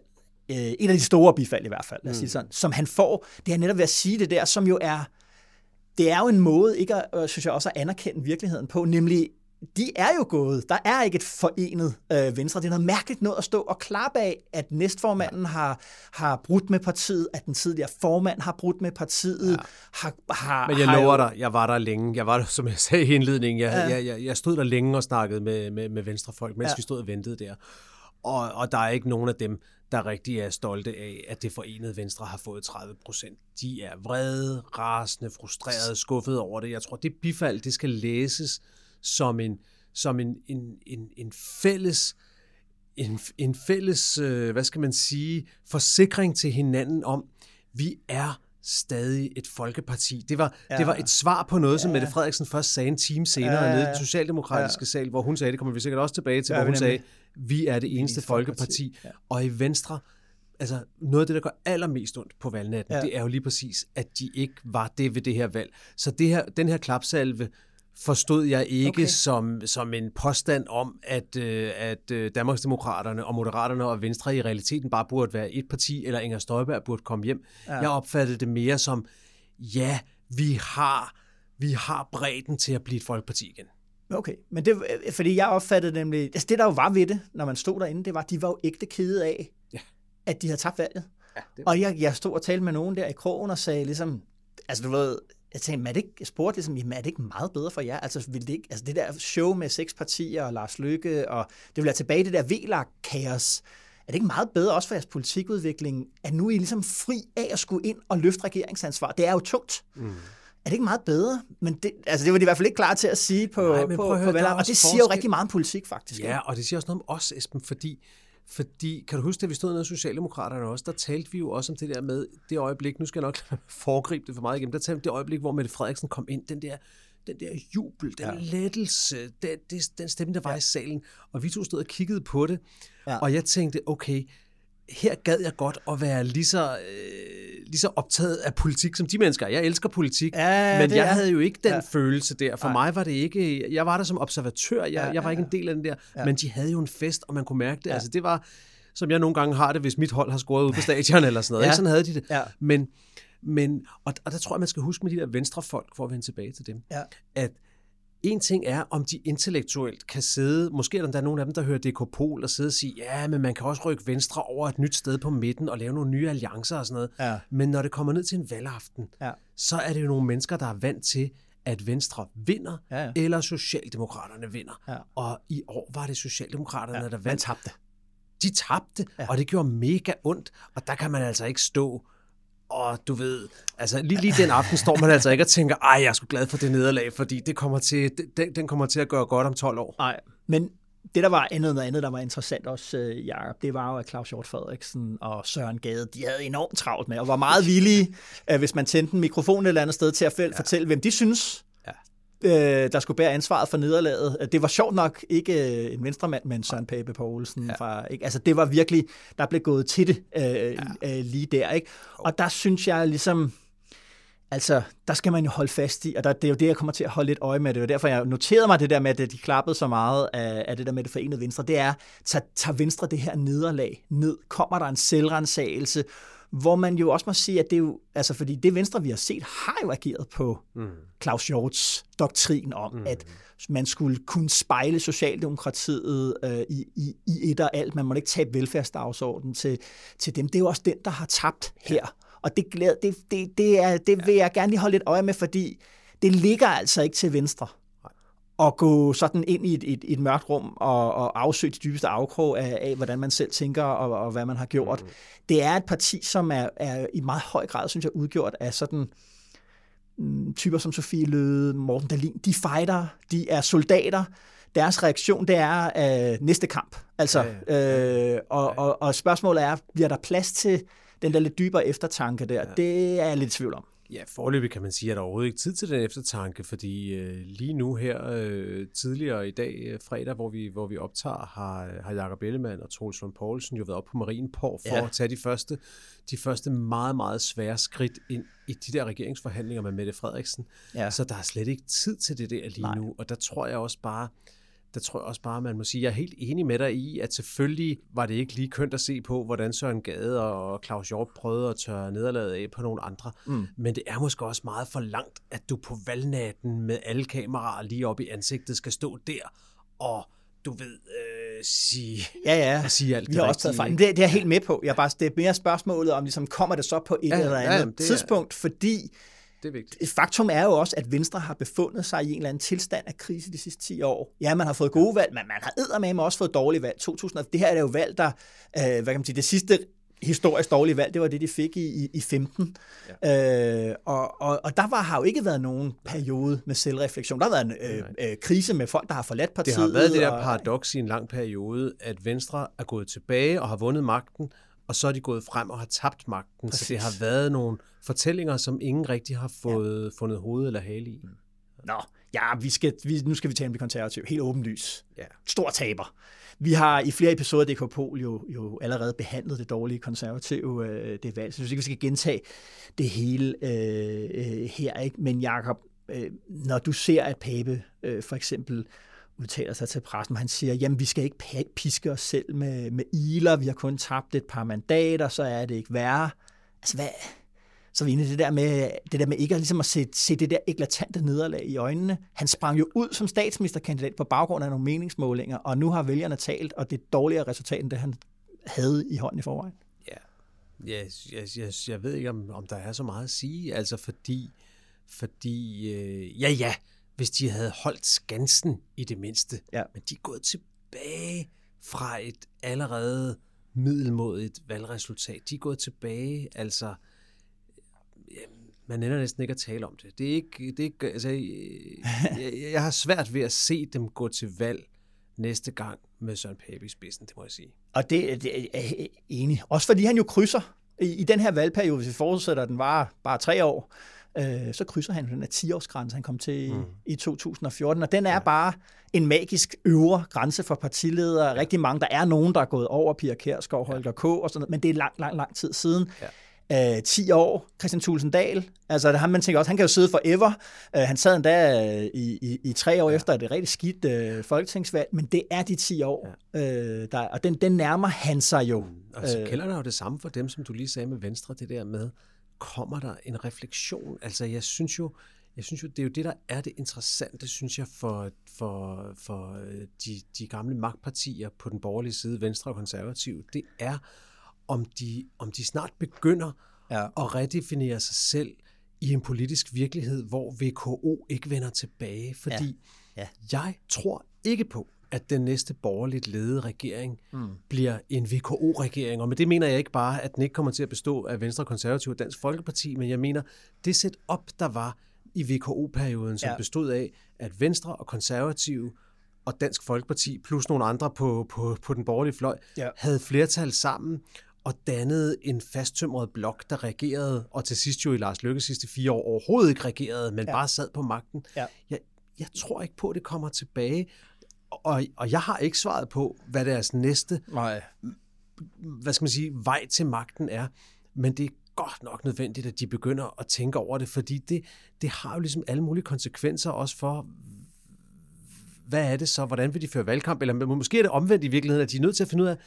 øh, et af de store bifald i hvert fald, lad os sige det sådan, som han får. Det er netop ved at sige det der, som jo er, det er jo en måde, ikke at, øh, synes jeg også, at anerkende virkeligheden på, nemlig de er jo gået. Der er ikke et forenet øh, Venstre. Det er noget mærkeligt noget at stå og klappe af, at næstformanden har, har brudt med partiet, at den tidligere formand har brudt med partiet. Ja. Har, har, Men jeg har lover jo- dig, jeg var der længe. Jeg var der, som jeg sagde i indledningen, jeg, Ja. ja. jeg, jeg, jeg stod der længe og snakkede med, med, med venstrefolk, mens Ja. ja. vi stod og ventede der. Og, og der er ikke nogen af dem, der rigtig er stolte af, at det forenede Venstre har fået 30 procent. De er vrede, rasende, frustrerede, skuffede over det. Jeg tror, det bifald, det skal læses som en, som en, en, en, en fælles en, en fælles, øh, hvad skal man sige, forsikring til hinanden om, vi er stadig et folkeparti. Det var, ja. det var et svar på noget, som Mette Frederiksen først sagde en time senere ja, ja, ja. nede i den socialdemokratiske ja. sal, hvor hun sagde, det kommer vi sikkert også tilbage til, ja, hvor hun sagde, vi er det eneste folkeparti. folkeparti. Ja. Og i Venstre, altså noget af det, der gør allermest ondt på valgnatten, ja. det er jo lige præcis, at de ikke var det ved det her valg. Så det her, den her klapsalve forstod jeg ikke okay. som, som en påstand om, at, øh, at øh, Danmarksdemokraterne og Moderaterne og Venstre i realiteten bare burde være et parti, eller Inger Støjberg burde komme hjem. Ja. Jeg opfattede det mere som, ja, vi har, vi har bredden til at blive et folkeparti igen. Okay, men det, fordi jeg opfattede nemlig, altså det der jo var ved det, når man stod derinde, det var, at de var jo ægte kede af, ja. at de havde tabt valget. Ja, det var... Og jeg, jeg stod og talte med nogen der i krogen og sagde ligesom, altså du ved, jeg tænkte, er det ikke, jeg spurgte ligesom, jamen, er det ikke meget bedre for jer? Altså, vil det, ikke, altså det der show med seks partier og Lars Lykke, og det vil være tilbage i det der VLAG-kaos. Er det ikke meget bedre også for jeres politikudvikling, at nu er I ligesom fri af at skulle ind og løfte regeringsansvar? Det er jo tungt. Mm. Er det ikke meget bedre? Men det, altså det var de i hvert fald ikke klar til at sige på, Nej, på, høre, på Og det siger jo rigtig meget om politik, faktisk. Ja, og det siger også noget om os, Esben, fordi fordi, kan du huske, at vi stod nede hos Socialdemokraterne også, der talte vi jo også om det der med det øjeblik, nu skal jeg nok foregribe det for meget igennem, der talte vi det øjeblik, hvor Mette Frederiksen kom ind, den der, den der jubel, den ja. lettelse, den, den stemme, der var ja. i salen, og vi to stod og kiggede på det, ja. og jeg tænkte, okay, her gad jeg godt at være lige så, øh, lige så optaget af politik som de mennesker. Jeg elsker politik, ja, men jeg er. havde jo ikke den ja. følelse der. For Nej. mig var det ikke... Jeg var der som observatør, jeg, ja, jeg var ikke en del af den der. Ja. Men de havde jo en fest, og man kunne mærke det. Ja. Altså det var, som jeg nogle gange har det, hvis mit hold har scoret ud på stadion eller sådan noget. Ja. Ikke? Sådan havde de det. Ja. Men, men, og, og der tror jeg, man skal huske med de der venstrefolk, for at vende tilbage til dem, ja. at en ting er, om de intellektuelt kan sidde, måske er der nogle af dem, der hører DK Pol, og sidde og sige, ja, men man kan også rykke venstre over et nyt sted på midten og lave nogle nye alliancer og sådan noget. Ja. Men når det kommer ned til en valgaften, ja. så er det jo nogle mennesker, der er vant til, at Venstre vinder, ja, ja. eller Socialdemokraterne vinder. Ja. Og i år var det Socialdemokraterne, ja, der vandt. Man tabte. De tabte, ja. og det gjorde mega ondt, og der kan man altså ikke stå og du ved, altså lige, lige den aften står man altså ikke og tænker, ej, jeg er sgu glad for det nederlag, fordi det kommer til, den, den kommer til at gøre godt om 12 år. Nej, men det, der var andet noget andet, der var interessant også, øh, Jacob, det var jo, at Claus Hjort Frederiksen og Søren Gade, de havde enormt travlt med, og var meget villige, øh, hvis man tændte en mikrofon et eller andet sted, til at fortælle, hvem de synes øh, der skulle bære ansvaret for nederlaget. Det var sjovt nok ikke øh, en venstremand, men Søren Pape Poulsen. Ja. Fra, ikke? Altså, det var virkelig, der blev gået til det øh, ja. øh, lige der. Ikke? Og der synes jeg ligesom, altså, der skal man jo holde fast i, og der, det er jo det, jeg kommer til at holde lidt øje med. Det og derfor, jeg noterede mig det der med, at de klappede så meget af, af det der med det forenede venstre. Det er, tager, tager venstre det her nederlag ned? Kommer der en selvrensagelse? Hvor man jo også må sige, at det er jo, altså fordi det Venstre, vi har set, har jo ageret på mm. Claus Hjorts doktrin om, mm. at man skulle kunne spejle Socialdemokratiet øh, i, i, i et og alt. Man må ikke tabe velfærdsdagsordenen til, til dem. Det er jo også den, der har tabt her. Ja. Og det, det, det, det, er, det vil jeg gerne lige holde lidt øje med, fordi det ligger altså ikke til Venstre at gå sådan ind i et, et, et mørkt rum og, og afsøge de dybeste afkrog af, af, hvordan man selv tænker og, og hvad man har gjort. Mm. Det er et parti, som er, er i meget høj grad, synes jeg, udgjort af sådan mm, typer som Sofie Løde, Morten Dahlin. De fighter, de er soldater. Deres reaktion, det er uh, næste kamp. Altså, ja, ja. Øh, og, og, og spørgsmålet er, bliver der plads til den der lidt dybere eftertanke der? Ja. Det er jeg lidt i tvivl om. Ja, forløbig kan man sige, at der overhovedet ikke tid til den eftertanke, fordi øh, lige nu her øh, tidligere i dag, øh, fredag, hvor vi, hvor vi optager, har, har Jakob Ellemann og Troels von Poulsen jo været op på Marienborg for ja. at tage de første, de første meget, meget svære skridt ind i de der regeringsforhandlinger med Mette Frederiksen. Ja. Så der er slet ikke tid til det der lige Nej. nu, og der tror jeg også bare, der tror jeg også bare, man må sige, jeg er helt enig med dig i, at selvfølgelig var det ikke lige kønt at se på, hvordan Søren Gade og Claus Hjort prøvede at tørre nederlaget af på nogle andre. Mm. Men det er måske også meget for langt, at du på valgnatten med alle kameraer lige op i ansigtet skal stå der og du ved, øh, sige, ja, ja. sige alt Vi har også taget fejl. Det, det er jeg helt med på. Jeg bare, det er mere spørgsmålet om, ligesom, kommer det så på et ja, eller andet ja, tidspunkt, er... fordi det er vigtigt. Faktum er jo også, at Venstre har befundet sig i en eller anden tilstand af krise de sidste 10 år. Ja, man har fået gode valg, men man har eddermame også fået dårlige valg. 2000, det her er jo valg, der, øh, hvad kan man sige, det sidste historisk dårlige valg. Det var det, de fik i, i, i 15. Ja. Øh, og, og, og der var, har jo ikke været nogen periode med selvreflektion. Der har været en øh, øh, krise med folk, der har forladt Det partiet. har været det der og- paradoks i en lang periode, at Venstre er gået tilbage og har vundet magten, og så er de gået frem og har tabt magten. Præcis. Så det har været nogle fortællinger, som ingen rigtig har fået ja. fundet hoved eller hale i. Nå, ja, vi skal, vi, nu skal vi tale om de konservative. Helt åbenlys. Ja. Stor taber. Vi har i flere episoder af DK Pol jo, jo allerede behandlet det dårlige konservative øh, det valg, så jeg synes ikke, vi skal gentage det hele øh, øh, her. Ikke? Men Jacob, øh, når du ser, at Pape øh, for eksempel udtaler sig til pressen, han siger, jamen vi skal ikke piske os selv med, med iler, vi har kun tabt et par mandater, så er det ikke værre. Altså hvad, så er vi inde i det der med, det der med ikke at, ligesom at se, se det der eklatante nederlag i øjnene. Han sprang jo ud som statsministerkandidat på baggrund af nogle meningsmålinger, og nu har vælgerne talt, og det er dårligere resultat, end det han havde i hånden i forvejen. Ja, jeg, jeg, jeg, jeg ved ikke, om, om der er så meget at sige, altså fordi, fordi øh, ja ja, hvis de havde holdt skansen i det mindste, Ja. men de er gået tilbage fra et allerede middelmodigt valgresultat. De er gået tilbage, altså, man ender næsten ikke at tale om det. Det er ikke, det er ikke altså, jeg, jeg har svært ved at se dem gå til valg næste gang med Søren Pape i spidsen, det må jeg sige. Og det, det er jeg enig. Også fordi han jo krydser i, i den her valgperiode, hvis vi forudsætter, at den var bare tre år, øh, så krydser han den her 10-årsgrænse, han kom til mm. i 2014, og den er ja. bare en magisk øvre grænse for partiledere. Ja. Rigtig mange, der er nogen, der er gået over Pia Kjærsgaard, Holger K. og sådan noget, men det er lang, lang, lang tid siden. Ja. Øh, 10 år, Christian Thulesen Dahl, altså det har man tænker også, han kan jo sidde forever. Øh, han sad endda øh, i, i, i tre år ja. efter et rigtig skidt øh, folketingsvalg, men det er de 10 år, ja. øh, der, og den, den nærmer han sig jo. Og så gælder der jo det samme for dem, som du lige sagde med Venstre, det der med, kommer der en refleksion? Altså jeg synes jo, jeg synes jo, det er jo det, der er det interessante, synes jeg, for, for, for øh, de, de gamle magtpartier på den borgerlige side, Venstre og Konservative. Det er, om de, om de snart begynder Ja. at redefinere sig selv i en politisk virkelighed, hvor VKO ikke vender tilbage. Fordi Ja. jeg tror ikke på, at den næste borgerligt ledede regering mm. bliver en VKO-regering. Og med det mener jeg ikke bare, at den ikke kommer til at bestå af Venstre, Konservative og Dansk Folkeparti, men jeg mener, det sæt op, der var i VKO-perioden, som Ja. bestod af, at Venstre og Konservative og Dansk Folkeparti, plus nogle andre på, på, på den borgerlige fløj, Ja. havde flertal sammen og dannede en fasttømret blok, der regerede, og til sidst jo i Lars Løkke sidste fire år overhovedet ikke regerede, men ja. bare sad på magten. Ja. Jeg, jeg tror ikke på, at det kommer tilbage, og, og jeg har ikke svaret på, hvad deres næste Nej. hvad skal man sige, vej til magten er. Men det er godt nok nødvendigt, at de begynder at tænke over det, fordi det, det har jo ligesom alle mulige konsekvenser også for, hvad er det så, hvordan vil de føre valgkamp, eller måske er det omvendt i virkeligheden, at de er nødt til at finde ud af,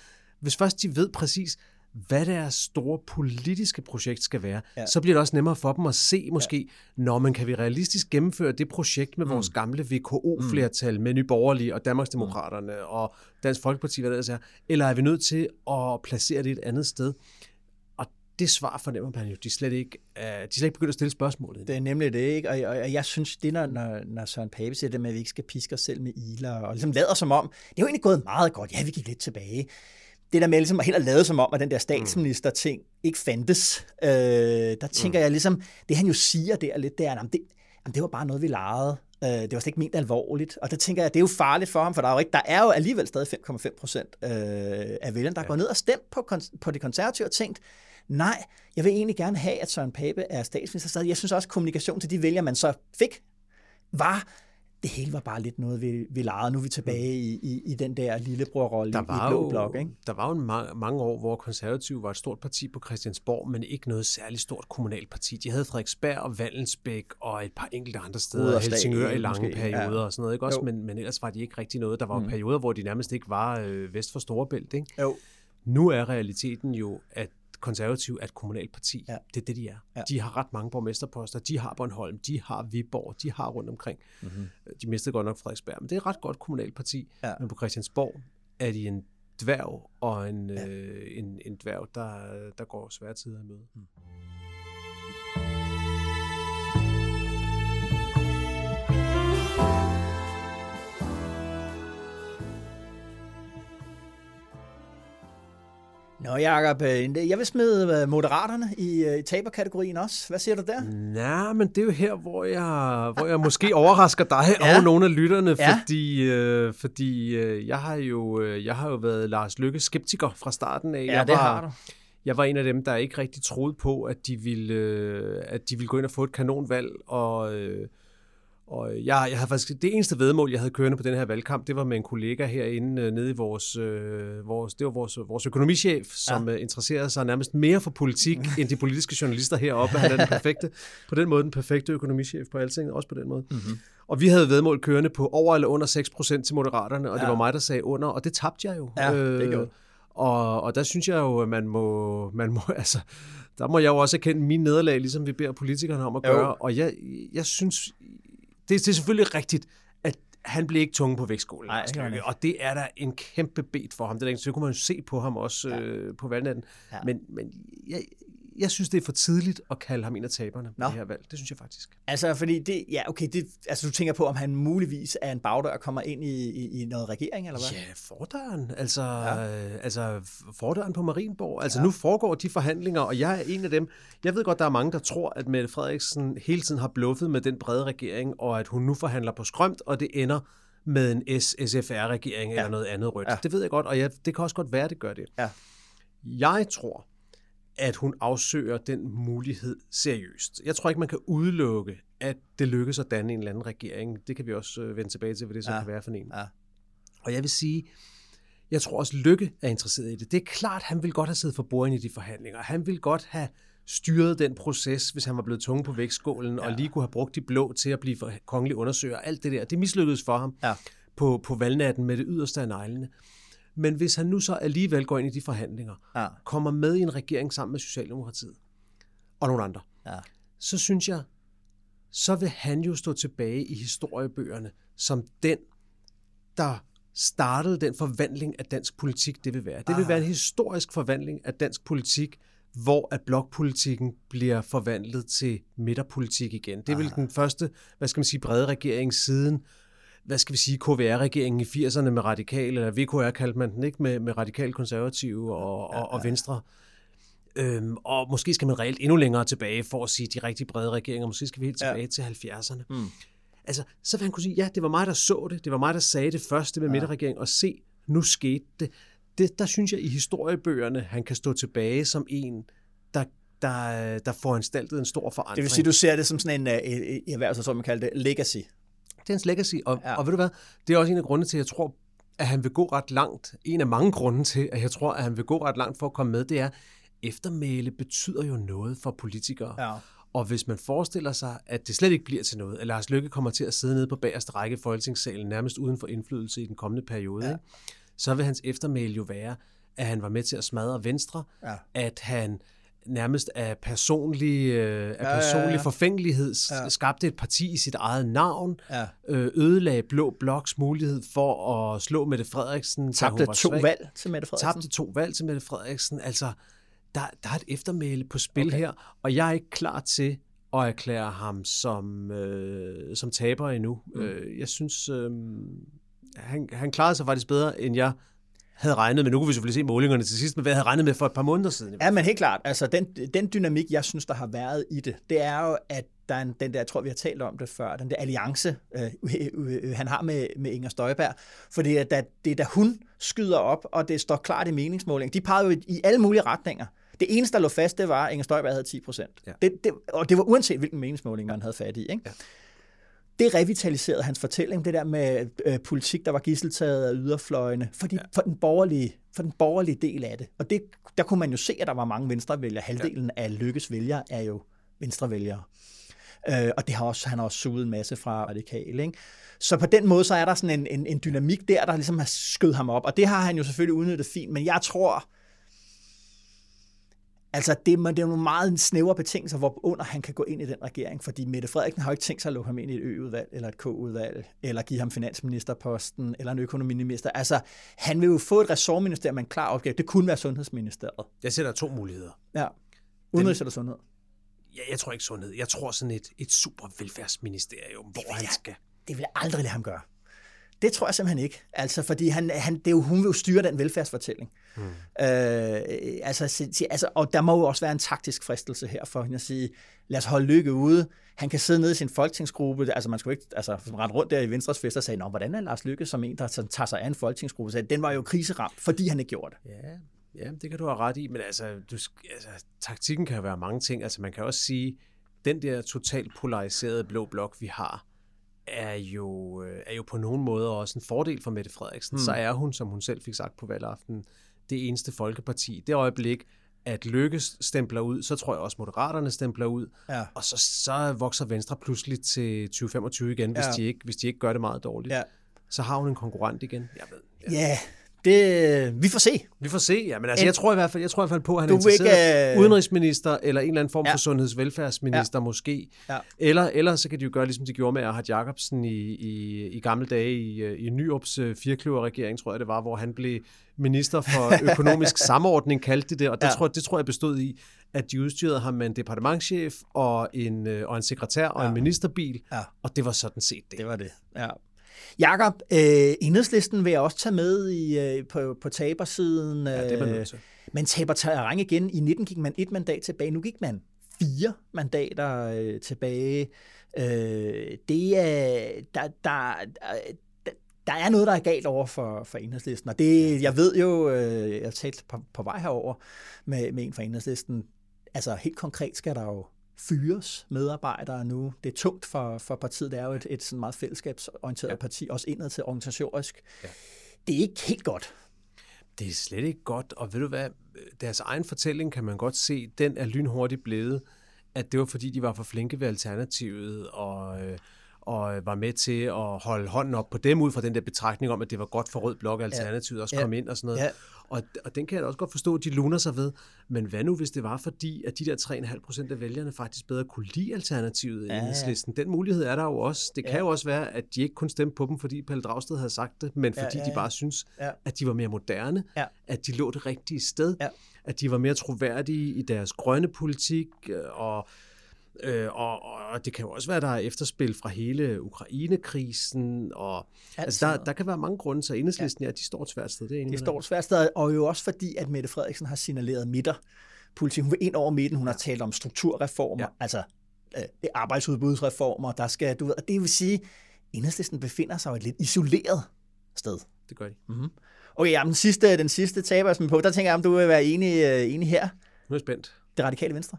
hvis først de ved præcis, hvad deres store politiske projekt skal være, Ja. så bliver det også nemmere for dem at se måske, ja. når man kan vi realistisk gennemføre det projekt med mm. vores gamle VKO-flertal med Nye Borgerlige og Danmarksdemokraterne mm. og Dansk Folkeparti, hvad det er, eller er vi nødt til at placere det et andet sted? Og det svar fornemmer man jo, de slet ikke, uh, de slet ikke begyndt at stille spørgsmålet. Det er nemlig det, ikke? Og, og, og jeg synes, det når, når, når Søren Pape siger det med, at vi ikke skal piske os selv med iler, og ligesom lader som om, det er jo egentlig gået meget godt. Ja, vi gik lidt tilbage. Det der med ligesom at helt at lade som om, at den der statsminister-ting ikke fandtes, øh, der tænker jeg ligesom, det han jo siger der lidt, det er, jamen det, jamen det var bare noget, vi legede. Øh, det var slet ikke ment alvorligt. Og der tænker jeg, det er jo farligt for ham, for der er jo, ikke, der er jo alligevel stadig 5,5 procent øh, af vælgerne, der ja. går ned og stemt på, på det konservative og tænkt, nej, jeg vil egentlig gerne have, at Søren Pape er statsminister. Så jeg synes også, at kommunikation til de vælgere, man så fik, var, det hele var bare lidt noget, vi, vi legede. Nu er vi tilbage i, i, i den der lillebrorrolle i blå jo, blok, ikke? der var jo ma- mange år, hvor konservativ var et stort parti på Christiansborg, men ikke noget særligt stort kommunalt parti. De havde Frederiksberg og Vallensbæk og et par enkelte andre steder, Rudersdal, Helsingør i lange måske, perioder ja. og sådan noget, ikke også? Jo. Men, men ellers var de ikke rigtig noget. Der var mm. perioder, hvor de nærmest ikke var øh, vest for Storebælt, ikke? Jo. Nu er realiteten jo, at konservativ er et kommunalt parti. Ja. Det er det, de er. Ja. De har ret mange borgmesterposter. De har Bornholm, de har Viborg, de har rundt omkring. Mm-hmm. De mistede godt nok Frederiksberg, men det er et ret godt kommunalt parti. Ja. Men på Christiansborg er de en dværg og en, ja. øh, en, en dværg, der, der går svære tider i møde. Mm. Nå, Jacob, øh, jeg vil smide øh, Moderaterne i, øh, i taberkategorien også. Hvad siger du der? Nej, men det er jo her, hvor jeg, hvor jeg måske overrasker dig ja. og nogle af lytterne, Ja. fordi, øh, fordi øh, jeg, har jo, jeg har jo været Lars Lykke skeptiker fra starten af. Ja, jeg det var, har du. Jeg var en af dem, der ikke rigtig troede på, at de ville, øh, at de ville gå ind og få et kanonvalg, og, øh, og jeg, jeg havde faktisk, det eneste vedmål, jeg havde kørende på den her valgkamp, det var med en kollega herinde øh, nede i vores, øh, vores, det var vores, vores økonomichef, som ja. interesserede sig nærmest mere for politik, end de politiske journalister heroppe. Han er den perfekte, på den måde den perfekte økonomichef på alting, også på den måde. Mm-hmm. Og vi havde vedmål kørende på over eller under 6% til Moderaterne, og ja. det var mig, der sagde under, og det tabte jeg jo. Ja, det gjorde og, og der synes jeg jo, at man må, man må altså, der må jeg jo også erkende mine nederlag, ligesom vi beder politikerne om at Jo. gøre. Og jeg, jeg synes, det, det er selvfølgelig rigtigt, at han blev ikke tunge på vægtskålen. Nej, Løkke, ikke. og det er da en kæmpe bed for ham. Det, er, der så kunne man jo se på ham også ja. øh, på valgnatten. Ja. Men, men jeg, jeg synes, det er for tidligt at kalde ham en af taberne på Nå. det her valg. Det synes jeg faktisk. Altså, fordi det, ja, okay, det, altså du tænker på, om han muligvis er en bagdør og kommer ind i, i, i noget regering, eller hvad? Ja, fordøren. Altså, ja. øh, altså fordøren på Marienborg. Altså ja. nu foregår de forhandlinger, og jeg er en af dem. Jeg ved godt, der er mange, der tror, at Mette Frederiksen hele tiden har bluffet med den brede regering, og at hun nu forhandler på skrømt, og det ender med en S-SFR-regering ja. eller noget andet rødt. Ja. Det ved jeg godt, og jeg, det kan også godt være, at det gør det. Ja. Jeg tror, at hun afsøger den mulighed seriøst. Jeg tror ikke, man kan udelukke, at det lykkes at danne en eller anden regering. Det kan vi også øh, vende tilbage til, hvad det så Ja. kan være for en. Ja. Og jeg vil sige, jeg tror også, Lykke er interesseret i det. Det er klart, han vil godt have siddet for bordenden i de forhandlinger. Han vil godt have styret den proces, hvis han var blevet tunge på vægtskålen, ja. og lige kunne have brugt de blå til at blive kongelig undersøger. Alt det der, det mislykkedes for ham Ja. på, på valgnatten med det yderste af neglene. Men hvis han nu så alligevel går ind i de forhandlinger, Ja. kommer med i en regering sammen med Socialdemokratiet og nogle andre, Ja. så synes jeg, så vil han jo stå tilbage i historiebøgerne som den, der startede den forvandling af dansk politik, det vil være. Det vil være en historisk forvandling af dansk politik, hvor at blokpolitikken bliver forvandlet til midterpolitik igen. Det er vel den første, hvad skal man sige, brede regering siden, hvad skal vi sige, KVR-regeringen i 80'erne med radikale, eller VKR kaldte man den, ikke, med, med radikale konservative og, og, og venstre. Øhm, og måske skal man reelt endnu længere tilbage for at sige de rigtig brede regeringer. Måske skal vi helt tilbage ja. til 70'erne. Mm. Altså, så vil han kunne sige, ja, det var mig, der så det. Det var mig, der sagde det første med ja. midterregering. Og se, nu skete det. det. Der synes jeg i historiebøgerne, han kan stå tilbage som en, der, der, der får anstaltet en stor forandring. Det vil sige, du ser det som sådan en, øh, i i erhvervs, som man kalder det, legacy. Det er hans legacy, og, Ja. og ved du hvad, det er også en af grundene til, at jeg tror, at han vil gå ret langt. En af mange grunde til, at jeg tror, at han vil gå ret langt for at komme med, det er, eftermæle betyder jo noget for politikere. Ja. Og hvis man forestiller sig, at det slet ikke bliver til noget, at Lars Løkke kommer til at sidde nede på bagerste række i Folketingssalen, nærmest uden for indflydelse i den kommende periode, ja. ikke? så vil hans eftermæle jo være, at han var med til at smadre Venstre, Ja. at han nærmest af personlig, øh, af ja, ja. personlig forfængelighed ja. skabte et parti i sit eget navn, Ja. øh, ødelagde Blå Bloks mulighed for at slå Mette Frederiksen, Tabte to svag. valg til Mette Frederiksen. Tabte to valg til Mette Frederiksen. Altså, der, der er et eftermæle på spil okay. her, og jeg er ikke klar til at erklære ham som, øh, som taber endnu. Mm. Øh, jeg synes, øh, han, han klarede sig faktisk bedre, end jeg havde regnet med. Nu kunne vi selvfølgelig se målingerne til sidst, men hvad havde regnet med for et par måneder siden. Ja, men helt klart. Altså, den, den dynamik, jeg synes, der har været i det, det er jo, at der er en, den der, jeg tror, vi har talt om det før, den der alliance, øh, øh, øh, han har med, med Inger Støjberg. Fordi at da, det er da hun skyder op, og det står klart i meningsmålingen. De pegede jo i, i alle mulige retninger. Det eneste, der lå fast, det var, at Inger Støjberg havde 10 procent. Ja. Det, det, og det var uanset, hvilken meningsmåling man havde fat i. Ikke? Ja. Det revitaliserede hans fortælling, det der med øh, politik, der var gisseltaget af yderfløjene, for, de, ja. for, den borgerlige, for den borgerlige del af det. Og det, der kunne man jo se, at der var mange venstrevælgere. Halvdelen ja. af Lykkes vælgere er jo venstrevælgere. Øh, og det har også, han har også suget en masse fra radikale. Ikke? Så på den måde, så er der sådan en, en, en dynamik der, der ligesom har skød ham op. Og det har han jo selvfølgelig udnyttet fint, men jeg tror, Altså, det, er- det er nogle meget snævre betingelser, hvor under han kan gå ind i den regering, fordi Mette Frederiksen har jo ikke tænkt sig at lukke ham ind i et ø-udvalg, eller et k-udvalg, eller give ham finansministerposten, eller en økonomiminister. Altså, han vil jo få et ressortministerium med en klar opgave. Det kunne være sundhedsministeriet. Jeg ser der er to muligheder. Ja. Udenrigs eller sundhed. Ja, jeg tror ikke sundhed. Jeg tror sådan et, et super velfærdsministerium, hvor han jeg- skal... Det vil jeg aldrig lade ham gøre. Det tror jeg simpelthen ikke. Altså, fordi han, han, det er jo, hun vil jo styre den velfærdsfortælling. Mm. Øh, altså, altså, og der må jo også være en taktisk fristelse her for hende at sige, lad os holde Lykke ude. Han kan sidde nede i sin folketingsgruppe. Altså, man skulle ikke altså, rende rundt der i Venstres fest og sige, Nå, hvordan er Lars Lykke som en, der tager sig af en folketingsgruppe? Så den var jo kriseramt, fordi han ikke gjorde det. Ja, ja, det kan du have ret i, men altså, du, altså, taktikken kan jo være mange ting. Altså, man kan også sige, den der totalt polariserede blå blok, vi har, er jo, øh, er jo på nogen måder også en fordel for Mette Frederiksen. Hmm. Så er hun, som hun selv fik sagt på valgaften, det eneste folkeparti. Det øjeblik, at Lykke stempler ud, så tror jeg også, Moderaterne stempler ud, ja. og så, så vokser Venstre pludselig til 2025 igen, hvis, ja. de ikke, hvis de ikke gør det meget dårligt. Ja. Så har hun en konkurrent igen. Jeg ved, ja. ja, det, vi får se. Vi får se, ja. Men altså, en, jeg, tror i hvert fald, jeg tror i hvert fald på, at han er interesseret ikke, uh... udenrigsminister, eller en eller anden form ja. for sundhedsvelfærdsminister ja. måske. Ja. Eller, eller så kan de jo gøre, ligesom de gjorde med Erhard Jacobsen i, i, i gamle dage i, øh, i Nyrups uh, firkløver-regering, tror jeg det var, hvor han blev minister for økonomisk samordning, kaldte det det. Og det, ja. tror, det tror jeg bestod i, at de udstyrede ham med en departementchef og en, og en sekretær og ja. en ministerbil. Ja. Og det var sådan set det. Det var det, ja. Jakob, øh, enhedslisten vil jeg også tage med i, øh, på, på tabersiden. Ja, det nødt til. Men taber terræn igen. I 19 gik man et mandat tilbage. Nu gik man fire mandater øh, tilbage. Øh, det er... Der, der, der, er noget, der er galt over for, for enhedslisten. Og det, jeg ved jo, øh, jeg har talt på, på vej herover med, med en fra enhedslisten. Altså helt konkret skal der jo fyres medarbejdere nu. Det er tungt for, for partiet. Det er jo et, et sådan meget fællesskabsorienteret ja. parti, også indad til organisatorisk. Ja. Det er ikke helt godt. Det er slet ikke godt, og ved du hvad, deres egen fortælling kan man godt se, den er lynhurtigt blevet, at det var fordi, de var for flinke ved Alternativet, og, øh, og var med til at holde hånden op på dem ud fra den der betragtning om, at det var godt for Rød Blok Alternativet ja. også ja. kom ind og sådan noget. Ja. Og, og den kan jeg da også godt forstå, at de luner sig ved. Men hvad nu, hvis det var fordi, at de der 3,5 procent af vælgerne faktisk bedre kunne lide Alternativet ja, i ja. Den mulighed er der jo også. Det kan ja. jo også være, at de ikke kun stemte på dem, fordi Pelle Dragsted havde sagt det, men fordi ja, ja, ja. de bare synes, ja. at de var mere moderne, ja. at de lå det rigtige sted, ja. at de var mere troværdige i deres grønne politik, øh, og Øh, og, og det kan jo også være, at der er efterspil fra hele Ukraine-krisen, og altså, der, der kan være mange grunde til, at enhedslisten ja. ja, de står et svært sted. Det er de står et svært sted, og jo også fordi, at Mette Frederiksen har signaleret midter politik. Hun vil ind over midten, hun har talt om strukturreformer, ja. altså øh, arbejdsudbudsreformer, der skal, du ved, og det vil sige, at enhedslisten befinder sig jo et lidt isoleret sted. Det gør de. Mm-hmm. Okay, jamen, den sidste, den sidste taber, som på, der tænker jeg, om du vil være enig, øh, enig her. Nu er jeg spændt. Det radikale venstre.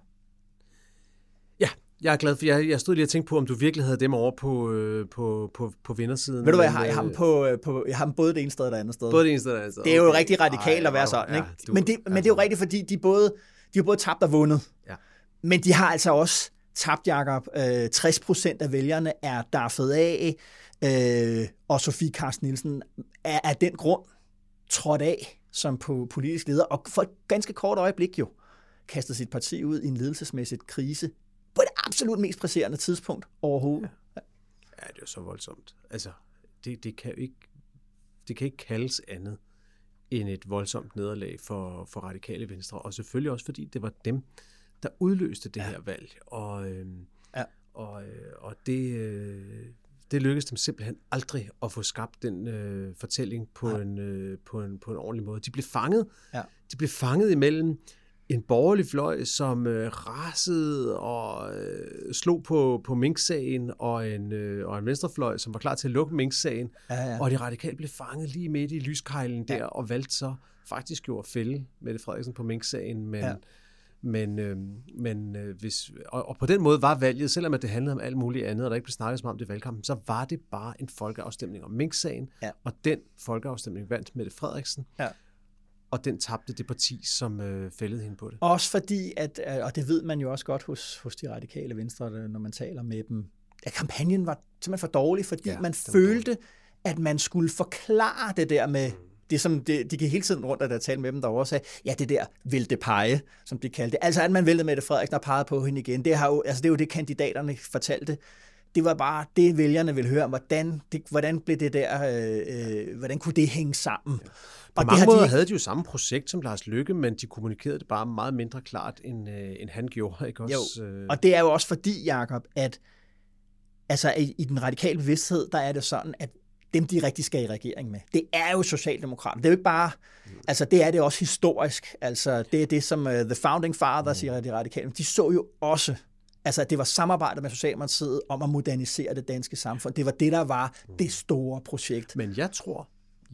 Jeg er glad for, jeg, jeg stod lige og tænkte på, om du virkelig havde dem over på, øh, på, på, på vindersiden. Ved du hvad, jeg har, jeg har, dem, på, øh, på, jeg har dem både det ene sted og det andet sted. Både det ene sted og det andet sted. Det er jo okay. rigtig radikalt Ej, at være sådan, ikke? Ja, du, men, det, men det er jo rigtigt, fordi de både, de har både tabt og vundet. Ja. Men de har altså også tabt, Jacob. Øh, 60 procent af vælgerne er daffet af, øh, og Sofie Carsten Nielsen er af den grund trådt af som på politisk leder, og for et ganske kort øjeblik jo kastet sit parti ud i en ledelsesmæssig krise absolut mest presserende tidspunkt overhovedet. Ja, ja det er så voldsomt. Altså, det, det, kan ikke, det kan ikke kaldes andet end et voldsomt nederlag for, for radikale venstre, og selvfølgelig også fordi det var dem, der udløste det ja. her valg. Og, øh, ja. og, øh, og det, øh, det lykkedes dem simpelthen aldrig at få skabt den øh, fortælling på en, øh, på, en, på en ordentlig måde. De blev fanget. Ja. De blev fanget imellem en borgerlig fløj, som øh, rasede og øh, slog på, på Mink-sagen, og en, øh, og en venstrefløj, som var klar til at lukke Mink-sagen. Ja, ja. Og de radikale blev fanget lige midt i lyskejlen der, ja. og valgte så faktisk jo at fælde Mette Frederiksen på Mink-sagen, men... Ja. Men, øh, men øh, hvis, og, og på den måde var valget, selvom at det handlede om alt muligt andet, og der ikke blev snakket så meget om det valgkampen, så var det bare en folkeafstemning om Mink-sagen, ja. og den folkeafstemning vandt Mette Frederiksen. Ja og den tabte det parti, som øh, fældede hende på det. Også fordi, at, øh, og det ved man jo også godt hos, hos de radikale venstre, når man taler med dem, at kampagnen var simpelthen for dårlig, fordi ja, man følte, at man skulle forklare det der med, det som det, de gik hele tiden rundt, at der talte med dem derovre, sagde, ja, det der vælte pege, som de kaldte det. Altså, at man væltede det Frederiksen og pegede på hende igen. Det, har jo, altså, det er jo det, kandidaterne fortalte det var bare det, vælgerne ville høre, hvordan, det, hvordan blev det der, øh, øh, hvordan kunne det hænge sammen? Ja. På og mange det måder de... havde de jo samme projekt som Lars Lykke, men de kommunikerede det bare meget mindre klart, end, øh, end han gjorde. Ikke også? Jo. Øh. Og det er jo også fordi, Jacob, at altså, i, i den radikale bevidsthed, der er det sådan, at dem de rigtig skal i regering med. Det er jo Socialdemokraterne. Det er jo ikke bare, altså det er det også historisk. Altså det er det, som uh, The Founding Fathers, siger de radikale, de så jo også Altså, at det var samarbejdet med Socialdemokratiet om at modernisere det danske samfund. Det var det, der var det store projekt. Men jeg tror,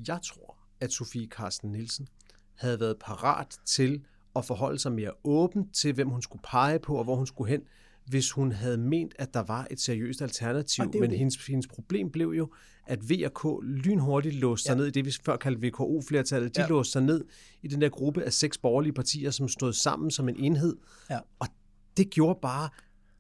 jeg tror, at Sofie Carsten Nielsen havde været parat til at forholde sig mere åbent til, hvem hun skulle pege på og hvor hun skulle hen, hvis hun havde ment, at der var et seriøst alternativ. Men hendes, hendes problem blev jo, at V og K lynhurtigt låste sig ja. ned i det, vi før kaldte VKO-flertallet. De ja. låste sig ned i den der gruppe af seks borgerlige partier, som stod sammen som en enhed. Ja. Og det gjorde bare,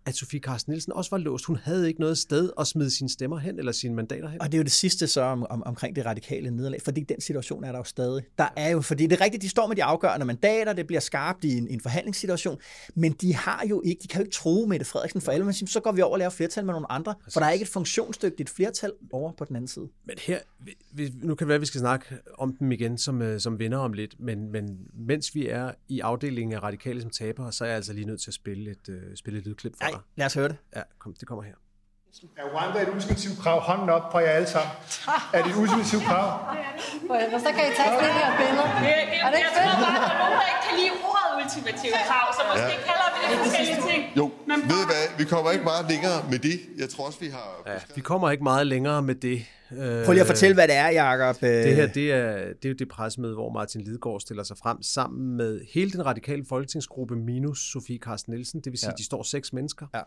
at Sofie Carsten Nielsen også var låst. Hun havde ikke noget sted at smide sine stemmer hen, eller sine mandater hen. Og det er jo det sidste så om, om, omkring det radikale nederlag, fordi den situation er der jo stadig. Der er jo, fordi det er rigtigt, de står med de afgørende mandater, det bliver skarpt i en, en forhandlingssituation, men de har jo ikke, de kan jo ikke tro med det Frederiksen for alle, men så går vi over og laver flertal med nogle andre, Præcis. for der er ikke et funktionsdygtigt flertal over på den anden side. Men her, vi, nu kan det være, at vi skal snakke om dem igen som, øh, som vinder om lidt, men, men mens vi er i afdelingen af radikale som tabere, så er jeg altså lige nødt til at spille et, uh, spille et lydklip for dig. Nej, lad os høre det. Ja, kom, det kommer her. Er Rwanda et ultimativt krav? Hånden op for jer alle sammen. Er det et ultimativt krav? Og så kan I tage det her billede. Er det ikke jeg tror bare, at der er nogen, der ikke kan lide ordet ultimativt krav, så måske ja. kalder vi det forskellige ting. Jo, Men ved I hvad? Vi kommer ikke meget længere med det. Jeg tror også, vi har... Ja, vi kommer ikke meget længere med det. Prøv lige at fortælle, hvad det er, Jacob. Det her, det er, det er jo det pressemøde, hvor Martin Lidegaard stiller sig frem sammen med hele den radikale folketingsgruppe minus Sofie Carsten Nielsen. Det vil sige, ja. de står seks mennesker. Ja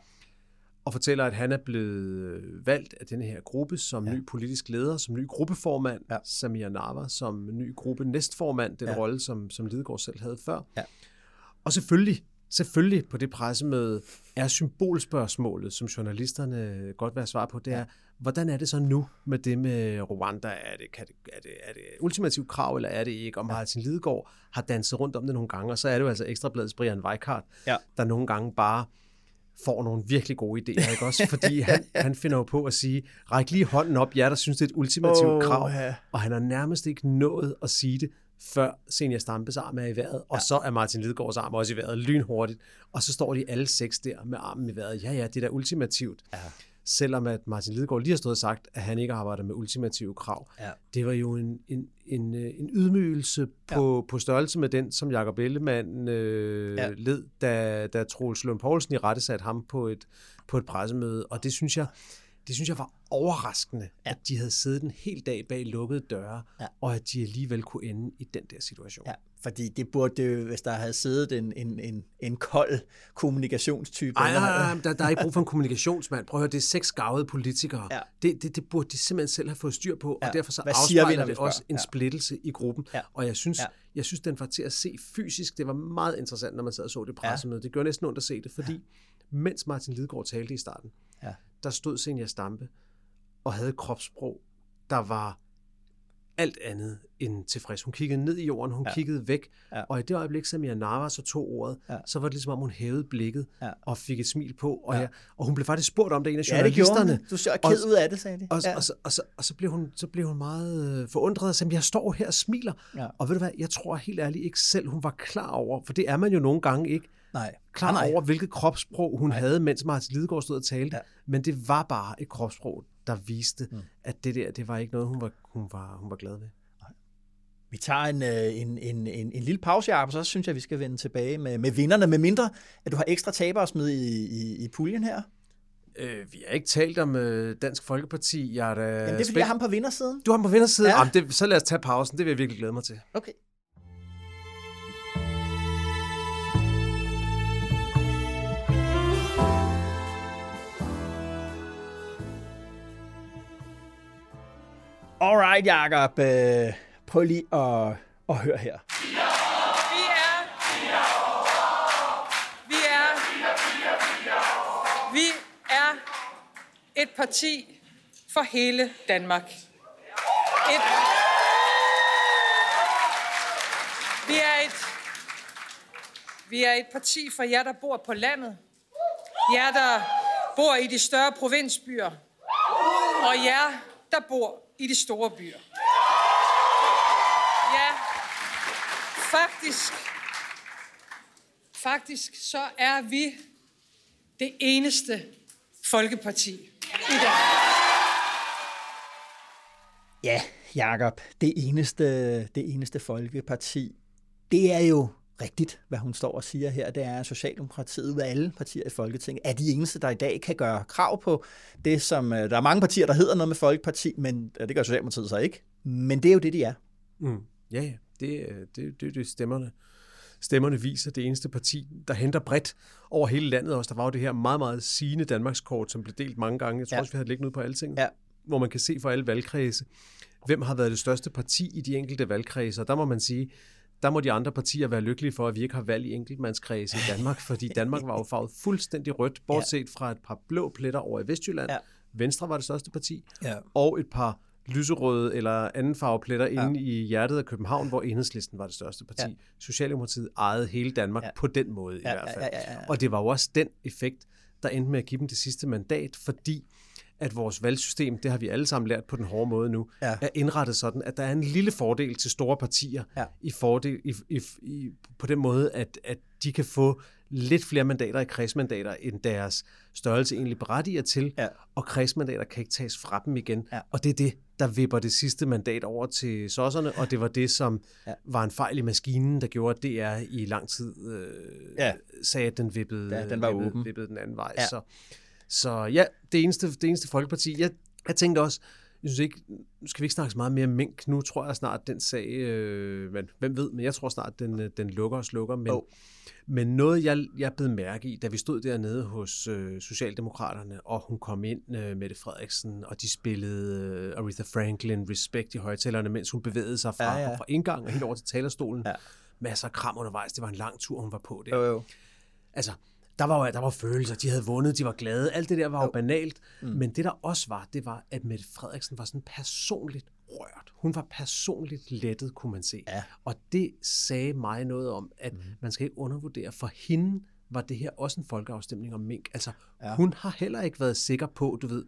og fortæller, at han er blevet valgt af den her gruppe som ja. ny politisk leder, som ny gruppeformand, ja. Samir Nava som ny gruppe næstformand, den ja. rolle, som, som Lidegaard selv havde før. Ja. Og selvfølgelig, selvfølgelig på det pressemøde er symbolspørgsmålet, som journalisterne godt vil have svar på, det er, hvordan er det så nu med det med Rwanda? Er det, kan det, er det, er det ultimativt krav, eller er det ikke? Og Martin Lidegaard har danset rundt om det nogle gange, og så er det jo altså Ekstrabladets Brian Weikart, ja. der nogle gange bare får nogle virkelig gode idéer, ikke også? Fordi han, han finder jo på at sige, ræk lige hånden op, jer der synes, det er et ultimativt oh, krav. Ja. Og han har nærmest ikke nået at sige det, før Senior Stampes arm er i vejret, og ja. så er Martin Lidegaards arm også i vejret lynhurtigt, og så står de alle seks der med armen i vejret. Ja, ja, det er da ultimativt. Ja selvom at Martin Lidegaard lige har stået og sagt, at han ikke arbejder med ultimative krav. Ja. Det var jo en, en, en, øh, en ydmygelse på, ja. på størrelse med den, som Jacob Ellemann øh, ja. led, da, da Troels Lund Poulsen i rette satte ham på et, på et pressemøde. Og det synes jeg, det synes jeg var overraskende, ja. at de havde siddet en hel dag bag lukkede døre, ja. og at de alligevel kunne ende i den der situation. Ja, fordi det burde jo, hvis der havde siddet en, en, en, en kold kommunikationstype. Nej, nej, nej, der, der er ikke brug for en kommunikationsmand. Prøv at høre, det er seks gavede politikere. Ja. Det, det, det burde de simpelthen selv have fået styr på, ja. og derfor så Hvad afspejler vi, det også en splittelse ja. i gruppen. Ja. Og jeg synes, ja. jeg synes, den var til at se fysisk. Det var meget interessant, når man sad og så det pressemøde. Ja. Det gør næsten ondt at se det, fordi ja. mens Martin Lidegaard talte i starten, ja. Der stod Senja Stampe og havde et kropssprog, der var alt andet end tilfreds. Hun kiggede ned i jorden, hun ja. kiggede væk, ja. og i det øjeblik, som jeg Nava så tog ordet, ja. så var det ligesom om, hun hævede blikket ja. og fik et smil på, og, ja. jeg, og hun blev faktisk spurgt om det, en af journalisterne. Ja, det Du så ked ud af det, sagde de. Og, ja. og, så, og, så, og så, blev hun, så blev hun meget øh, forundret og sagde, jeg står her og smiler. Ja. Og ved du hvad, jeg tror helt ærligt ikke selv, hun var klar over, for det er man jo nogle gange ikke, Nej. klar nej. over, hvilket kropssprog hun nej. havde, mens Martin Lidegaard stod og talte. Ja. Men det var bare et kropssprog, der viste, mm. at det der, det var ikke noget, hun var, hun var, hun var glad ved. Vi tager en, øh, en, en, en, en lille pause, Jacob, så synes jeg, vi skal vende tilbage med, med vinderne, med mindre, at du har ekstra tabere med i, i, i puljen her. Øh, vi har ikke talt om øh, Dansk Folkeparti. Jeg er da Jamen, det er fordi, jeg har ham på vindersiden. Du har ham på vindersiden? Ja. Jamen, det, så lad os tage pausen. Det vil jeg virkelig glæde mig til. Okay. Alright, Jacob. Øh, prøv lige at, at høre her. Vi er... Vi er... Vi er et parti for hele Danmark. Et, vi er et vi er et parti for jer, der bor på landet. Jer, der bor i de større provinsbyer. Og jer, der bor i de store byer. Ja, faktisk, faktisk så er vi det eneste folkeparti i Danmark. Ja, Jakob, det eneste, det eneste folkeparti, det er jo rigtigt, hvad hun står og siger her. Det er, at Socialdemokratiet ud af alle partier i Folketinget er de eneste, der i dag kan gøre krav på det, som... øh, Der er mange partier, der hedder noget med Folkeparti, men øh, det gør Socialdemokratiet så ikke. Men det er jo det, de er. Mm. Ja, ja. Det, øh, det, det, det stemmerne, stemmerne viser. Det eneste parti, der henter bredt over hele landet også. Der var jo det her meget, meget sigende Danmarkskort, som blev delt mange gange. Jeg tror Ja. også, vi havde det liggende ude på Alting. Ja. Hvor man kan se for alle valgkredse, hvem har været det største parti i de enkelte valgkredse. Og der må man sige, der må de andre partier være lykkelige for, at vi ikke har valg i enkeltmandskredse i Danmark, fordi Danmark var jo farvet fuldstændig rødt, bortset fra et par blå pletter over i Vestjylland. Ja. Venstre var det største parti, Ja. og et par lyserøde eller anden farve pletter ja. inde i hjertet af København, hvor Enhedslisten var det største parti. Ja. Socialdemokratiet ejede hele Danmark Ja. på den måde i Ja, hvert fald. ja, ja, ja, ja. Og det var jo også den effekt, der endte med at give dem det sidste mandat, fordi at vores valgsystem, det har vi alle sammen lært på den hårde måde nu, Ja. er indrettet sådan, at der er en lille fordel til store partier Ja. i fordel, i, i, i, på den måde, at, at de kan få lidt flere mandater i kredsmandater, end deres størrelse egentlig berettiger til, Ja. og kredsmandater kan ikke tages fra dem igen. Ja. Og det er det, der vipper det sidste mandat over til sosserne, og det var det, som Ja. var en fejl i maskinen, der gjorde, at DR i lang tid øh, Ja. sagde, at den vippede, Ja, den var vippede, åben. vippede den anden vej. Ja. Så, så ja, det eneste, det eneste folkeparti. Jeg, jeg tænkte også, jeg synes ikke, nu skal vi ikke snakke så meget mere om mink. Nu tror jeg snart, den sag, øh, men hvem ved, men jeg tror snart, den, øh, den lukker og slukker. Men, oh. men noget, jeg, jeg blev mærke i, da vi stod dernede hos øh, Socialdemokraterne, og hun kom ind, øh, Mette Frederiksen, og de spillede øh, Aretha Franklin, Respect i højtalerne, mens hun bevægede sig fra, Ja, ja, ja. ja. fra indgang og helt over til talerstolen. Ja. Masser af kram undervejs. Det var en lang tur, hun var på der Jo, jo. altså, der var, jo- der var følelser, de havde vundet, de var glade, alt det der var jo, banalt, mm. men det der også var, det var, at Mette Frederiksen var sådan personligt rørt. Hun var personligt lettet, kunne man se. Ja. Og det sagde mig noget om, at mm. man skal ikke undervurdere, for hende var det her også en folkeafstemning om mink. Altså, Ja. ja. hun har heller ikke været sikker på, du ved,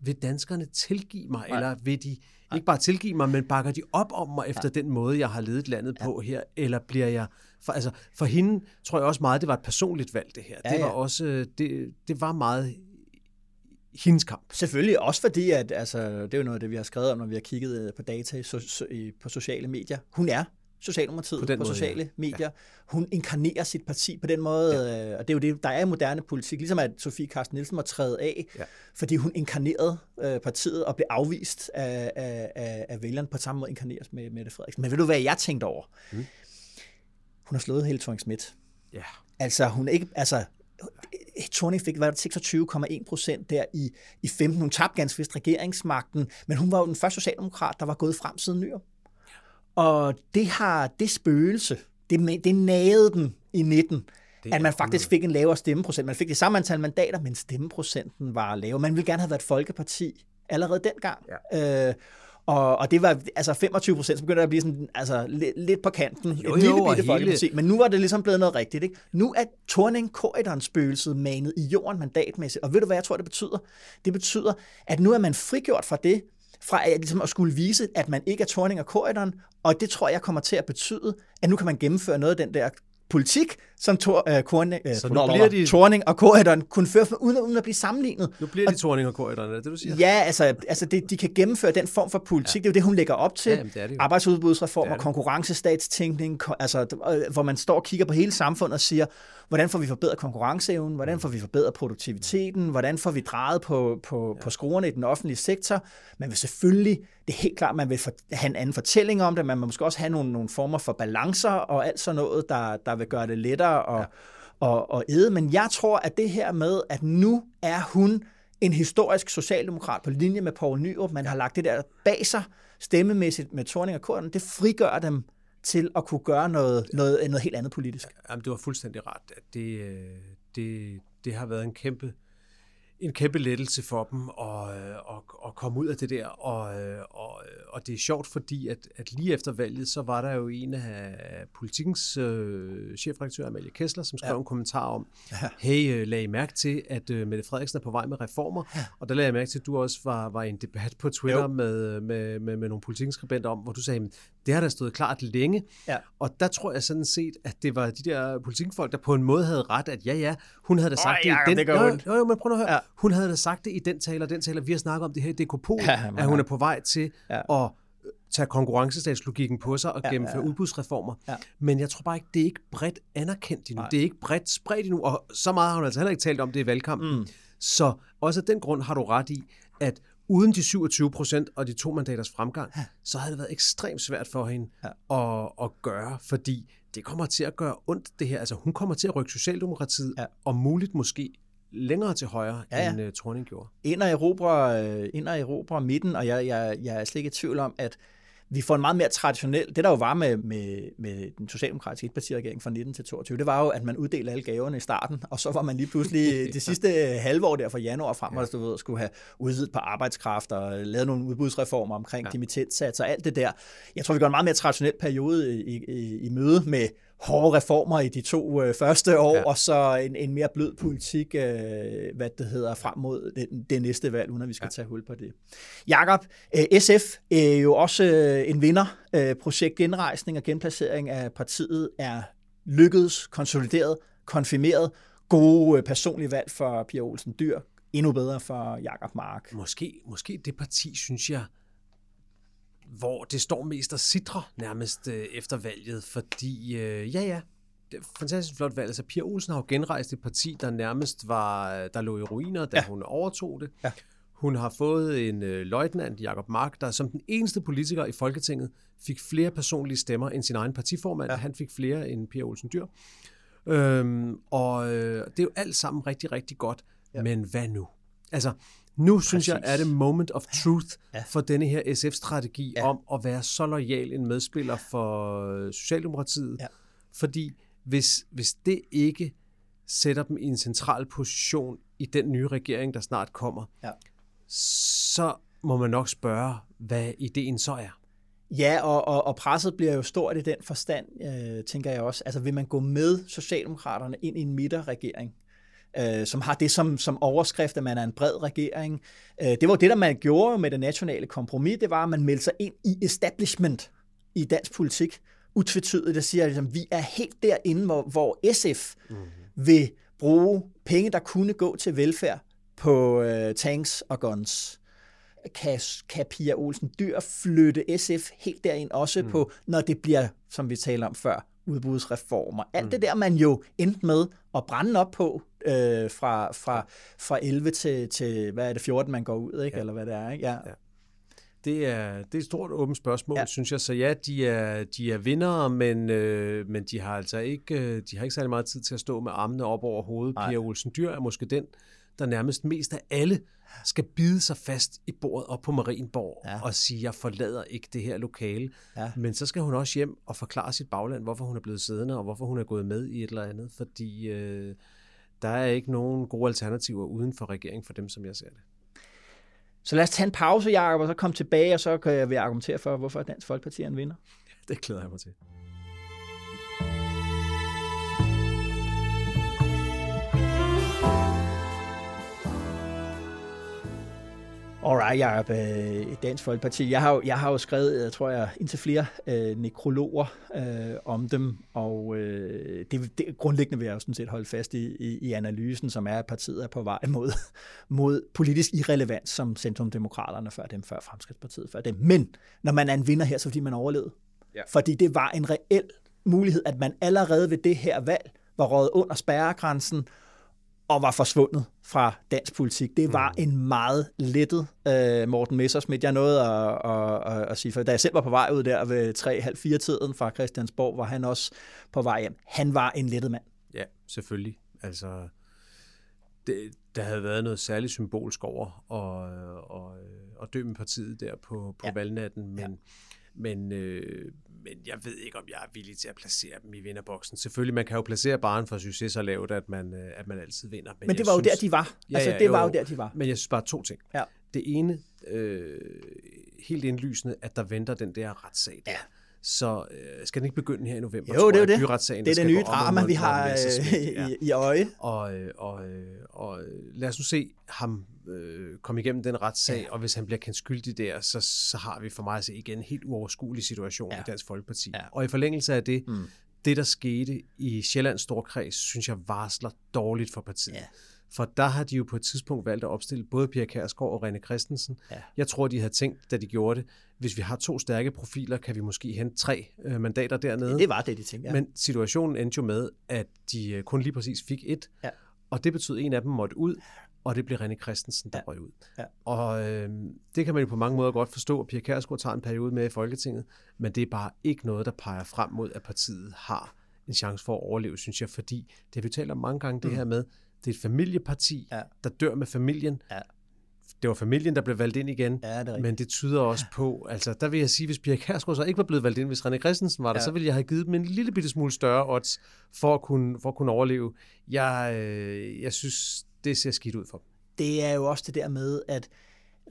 vil danskerne tilgive mig, Nej. eller vil de ikke bare tilgive mig, men bakker de op om mig efter den måde, jeg har ledet landet på her, eller bliver jeg... For, altså, for hende tror jeg også meget, det var et personligt valg, det her. Ja, det var også, det, det var meget hendes kamp. Selvfølgelig også fordi, at altså, det er jo noget af det, vi har skrevet om, når vi har kigget øh, på data i, so, so, på sociale medier. Hun er Socialdemokratiet på, den på måde, sociale ja. medier. Ja. Hun inkarnerer sit parti på den måde, ja. øh, og det er jo det, der er i moderne politik, ligesom at Sofie Carsten Nielsen må træde af. Ja. fordi hun inkarnerede øh, partiet og blev afvist af, af, af, af vælgerne på samme måde inkarneres med Mette Frederiksen. Men ved du, hvad jeg tænkte over? Mm. Hun har slået Helle thorning Schmidt. Ja. Altså, hun er ikke, altså, Thorning fik, var det, 26,1 procent der i, i 15. Hun tabte ganske vist regeringsmagten, men hun var jo den første socialdemokrat, der var gået frem siden Nyrup. Og det har det spøgelse, det, det nagede den i 19, Det at man faktisk fik en lavere stemmeprocent. Man fik det samme antal mandater, men stemmeprocenten var lavere. Man ville gerne have været et folkeparti allerede dengang. Ja. Øh, og, og det var altså 25 procent, så begyndte det at blive sådan, altså, lidt, lidt på kanten. Jo, et jo, lille og bitte hele- folkeparti. Men nu var det ligesom blevet noget rigtigt. Ikke? Nu er Torning spøgelset manet i jorden mandatmæssigt. Og ved du, hvad jeg tror, det betyder? Det betyder, at nu er man frigjort fra det, fra at, ligesom at skulle vise, at man ikke er Torning og korridoren. Og det tror jeg kommer til at betyde, at nu kan man gennemføre noget af den der politik, som Tor, øh, Korne, øh, Så nu bliver de- Torning og korridoren kunne føre, for, uden, uden at blive sammenlignet. Nu bliver de torning og korridoren, er det det, du siger? Ja, altså, altså det, de kan gennemføre den form for politik. Ja. Det er jo det, hun lægger op til. Ja, jamen, det det jo. Arbejdsudbudsreformer, Det det. konkurrencestatstænkning, ko- altså, øh, hvor man står og kigger på hele samfundet og siger, hvordan får vi forbedret konkurrenceevnen, hvordan får vi forbedret produktiviteten, hvordan får vi drejet på, på, ja. på skruerne i den offentlige sektor. Man vil selvfølgelig, det er helt klart, man vil for, have en anden fortælling om det, man vil måske også have nogle, nogle former for balancer og alt sådan noget, der, der vil gøre det lettere at, ja. og, og æde. Men jeg tror, at det her med, at nu er hun en historisk socialdemokrat på linje med Poul Nyrup, man har lagt det der bag sig stemmemæssigt med Torning og Korten, det frigør dem til at kunne gøre noget, noget, noget helt andet politisk. Jamen, du har fuldstændig ret. At det, øh, det, det har været en kæmpe, en kæmpe lettelse for dem at, øh, at, at komme ud af det der. Og, øh, og, og det er sjovt, fordi at, at lige efter valget, så var der jo en af politikens øh, chefredaktør, Amalie Kessler, som skrev Ja. ja. en kommentar om, Ja. hey, øh, lag I mærke til, at øh, Mette Frederiksen er på vej med reformer. Ja. Og der lagde jeg mærke til, at du også var, var i en debat på Twitter med, med, med, med nogle politikskribenter om, hvor du sagde, "Men det har der stået klart længe. Ja. Og der tror jeg sådan set, at det var de der politikfolk, der på en måde havde ret, at ja, ja, hun havde da sagt det Jacob, i den... det gør jo, jo, jo, men prøv at høre. Ja. Ja. Hun havde da sagt det i den taler, den taler. Vi har snakket om det her i Dekopol, Ja, ja, man at hun er på vej til Ja. ja. at tage konkurrencestatslogikken på sig og Ja, gennemføre ja, ja. udbudsreformer. Ja. Men jeg tror bare ikke, det er ikke bredt anerkendt endnu. Nej. Det er ikke bredt spredt endnu, og så meget har hun altså heller ikke talt om det i valgkampen. Mm. Så også af den grund har du ret i, at uden de 27 procent og de to mandaters fremgang, så havde det været ekstremt svært for hende at, at gøre, fordi det kommer til at gøre ondt, det her. Altså, hun kommer til at rykke Socialdemokratiet, Ja. og muligt måske længere til højre, Ja, ja. end uh, Thorning gjorde. ind og erobre, øh, ind og erobre midten, og jeg, jeg, jeg er slet ikke i tvivl om, at vi får en meget mere traditionel, det der jo var med, med, med den socialdemokratiske etpartiregering fra 19 til 22, det var jo, at man uddelte alle gaverne i starten, og så var man lige pludselig det sidste halve år der fra januar frem, ja. du ved, skulle have udvidet på arbejdskraft og lavet nogle udbudsreformer omkring ja. dimittentsatser og alt det der. Jeg tror, vi går en meget mere traditionel periode i, i, i møde med hårde reformer i de to øh, første år, ja. Og så en, en mere blød politik, øh, hvad det hedder, frem mod det, det næste valg, uden at vi skal ja. tage hul på det. Jakob, øh, SF er jo også øh, en vinder. Øh, projekt genrejsning og genplacering af partiet er lykkedes, konsolideret, konfirmeret. Gode øh, personlige valg for Pia Olsen Dyr. Endnu bedre for Jakob Mark. Måske, måske det parti, synes jeg, hvor det står mest og sidrer nærmest øh, efter valget, fordi øh, ja, ja, det er fantastisk flot valg. Altså, Pia Olsen har jo genrejst et parti, der nærmest var, der lå i ruiner, da Ja. hun overtog det. Ja. Hun har fået en øh, løjtnant, Jakob Mark, der som den eneste politiker i Folketinget fik flere personlige stemmer end sin egen partiformand. Ja. Han fik flere end Pia Olsen Dyr. Øhm, og øh, det er jo alt sammen rigtig, rigtig godt. Ja. Men hvad nu? Altså, nu Præcis. synes jeg, er det moment of truth Ja. for denne her SF-strategi Ja. om at være så lojal en medspiller for Socialdemokratiet. Ja. Fordi hvis, hvis det ikke sætter dem i en central position i den nye regering, der snart kommer, Ja. så må man nok spørge, hvad ideen så er. Ja, og, og, og presset bliver jo stort i den forstand, øh, tænker jeg også. Altså vil man gå med Socialdemokraterne ind i en midterregering, øh, som har det som, som overskrift, at man er en bred regering. Øh, det var det, der man gjorde med det nationale kompromis, det var, at man meldte sig ind i establishment i dansk politik. Utvetydigt, det siger, at vi er helt derinde, hvor, hvor SF mm. vil bruge penge, der kunne gå til velfærd på øh, tanks og guns kan, kan Pia Olsen Dyr flytte SF helt derind også mm. på, når det bliver, som vi talte om før, udbudsreformer. Alt mm. det der, man jo endte med at brænde op på øh, fra, fra, fra 11 til, til, hvad er det, 14, man går ud, ikke? Ja. eller hvad det er. Ikke? Ja. Ja. Det er, det er et stort åbent spørgsmål, Ja. synes jeg. Så ja, de er, de er vindere, men, øh, men de har altså ikke, øh, de har ikke særlig meget tid til at stå med armene op over hovedet. Nej. Pia Olsen Dyr er måske den, der nærmest mest af alle skal bide sig fast i bordet op på Marienborg ja. og sige, jeg forlader ikke det her lokale. Ja. Men så skal hun også hjem og forklare sit bagland, hvorfor hun er blevet siddende, og hvorfor hun er gået med i et eller andet. Fordi øh, der er ikke nogen gode alternativer uden for regeringen for dem, som jeg ser det. Så lad os tage en pause, Jacob, og så komme tilbage, og så kan jeg argumentere for, hvorfor Dansk Folkeparti er en vinder. Det glæder jeg mig til. Alright, Jacob, øh, Dansk Folkeparti. Jeg har, jeg har jo skrevet, jeg tror jeg, indtil flere øh, nekrologer øh, om dem, og øh, det, det, grundlæggende vil jeg jo sådan set holde fast i, i, i analysen, som er, at partiet er på vej mod, mod politisk irrelevans, som Centrumdemokraterne før dem, før Fremskridspartiet før dem. Men når man er en vinder her, så fordi man overlevede. Ja. Fordi det var en reel mulighed, at man allerede ved det her valg var røget under spærregrænsen, og var forsvundet fra dansk politik. Det var mm. en meget lettet uh, Morten Messersmith. Jeg nåede at, at, at, at sige, for da jeg selv var på vej ud der ved 3-4 tiden fra Christiansborg, var han også på vej hjem. Han var en lettet mand. Ja, selvfølgelig. Altså, det, der havde været noget særligt symbolsk over at, og, og dø med partiet der på, på ja. valgnatten, men, Ja. Ja. men, øh, men jeg ved ikke, om jeg er villig til at placere dem i vinderboksen. Selvfølgelig, man kan jo placere baren for succes så lavt, at man, øh, at man altid vinder. Men det jeg var jo synes, der, de var. Altså, det var jo der, de var. Men jeg synes bare to ting. Ja. Det ene, øh, helt indlysende, at der venter den der retssag der. Ja. Så øh, skal den ikke begynde her i november? Jo, det er jo det. Det er det nye drama, vi har øh, Ja. i, i øje. Og, øh, og, og øh, lad os nu se ham øh, komme igennem den retssag, Ja. ja. og hvis han bliver kendt skyldig der, så, så har vi for mig at se igen en helt uoverskuelig situation Ja. ja. i Dansk Folkeparti. Ja. Og i forlængelse af det, Mm. det der skete i Sjællands Storkreds, synes jeg varsler dårligt for partiet. Ja. For der har de jo på et tidspunkt valgt at opstille både Pia Kærsgaard og René Christensen. Ja. Jeg tror, de havde tænkt, da de gjorde det, hvis vi har to stærke profiler, kan vi måske hente tre øh, mandater dernede. Det var det, de tænkte. Ja. Men situationen endte jo med, at de øh, kun lige præcis fik et, Ja. og det betød, at en af dem måtte ud, og det blev René Christensen, der Ja. røg ud. Ja. Og øh, det kan man jo på mange måder godt forstå, at Pia Kærsgaard tager en periode med i Folketinget, men det er bare ikke noget, der peger frem mod, at partiet har en chance for at overleve, synes jeg, fordi det har vi talt om mange gange, det her med, det er et familieparti, Mm. Ja. der dør med familien. Ja. Det var familien, der blev valgt ind igen, Ja, det men det tyder også på, altså der vil jeg sige, hvis Pia Kærsgaard så ikke var blevet valgt ind, hvis René Christensen var der, Ja. så ville jeg have givet dem en lille bitte smule større odds for at kunne, for at kunne overleve. Jeg, øh, jeg synes, det ser skidt ud for dem. det er jo også det der med, at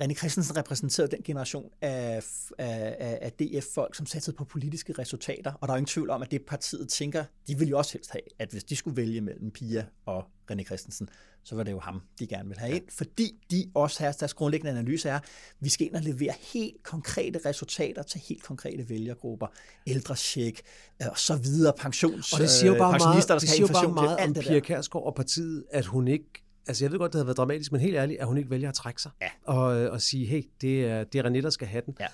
René Christensen repræsenterede den generation af, af, af, DF-folk, som satsede på politiske resultater, og der er ingen tvivl om, at det partiet tænker, de vil jo også helst have, at hvis de skulle vælge mellem Pia og René Christensen, så var det jo ham, de gerne vil have ind, fordi de også har deres grundlæggende analyse er, vi skal ind og levere helt konkrete resultater til helt konkrete vælgergrupper, ældrecheck øh, og så videre, pensions, Og det siger jo øh, bare meget, der det skal siger have jo bare meget om det Pia. Kærsgaard og partiet, at hun ikke Altså, jeg ved godt, det havde været dramatisk, men helt ærligt, at hun ikke vælger at trække sig. Ja. Og, øh, og sige, hey, det er, det er René, der skal have den. Ja.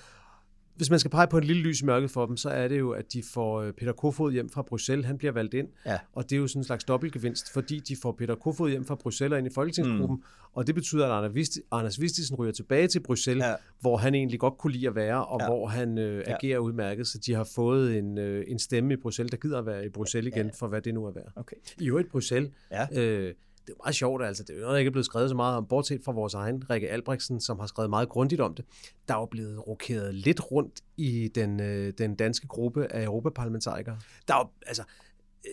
Hvis man skal pege på en lille lys i mørket for dem, så er det jo, at de får øh, Peter Kofod hjem fra Bruxelles. Han bliver valgt ind. Ja. Og det er jo sådan en slags dobbeltgevinst, fordi de får Peter Kofod hjem fra Bruxelles og ind i folketingsgruppen. Mm. Og det betyder, at Anders, Vist, Anders Vistisen ryger tilbage til Bruxelles, Ja. ja. hvor han egentlig godt kunne lide at være, og Ja. ja. hvor han øh, Ja. agerer udmærket. Så de har fået en, øh, en stemme i Bruxelles, der gider at være i Bruxelles igen, Ja. for hvad det nu er værd. Okay. I øvrigt Bruxelles, Ja. øh, det er meget sjovt, altså. Det er jo noget, der ikke er blevet skrevet så meget om, bortset fra vores egen Rikke Albrechtsen, som har skrevet meget grundigt om det. Der er jo blevet rokeret lidt rundt i den, øh, den danske gruppe af europaparlamentarikere. Der er jo, altså, øh,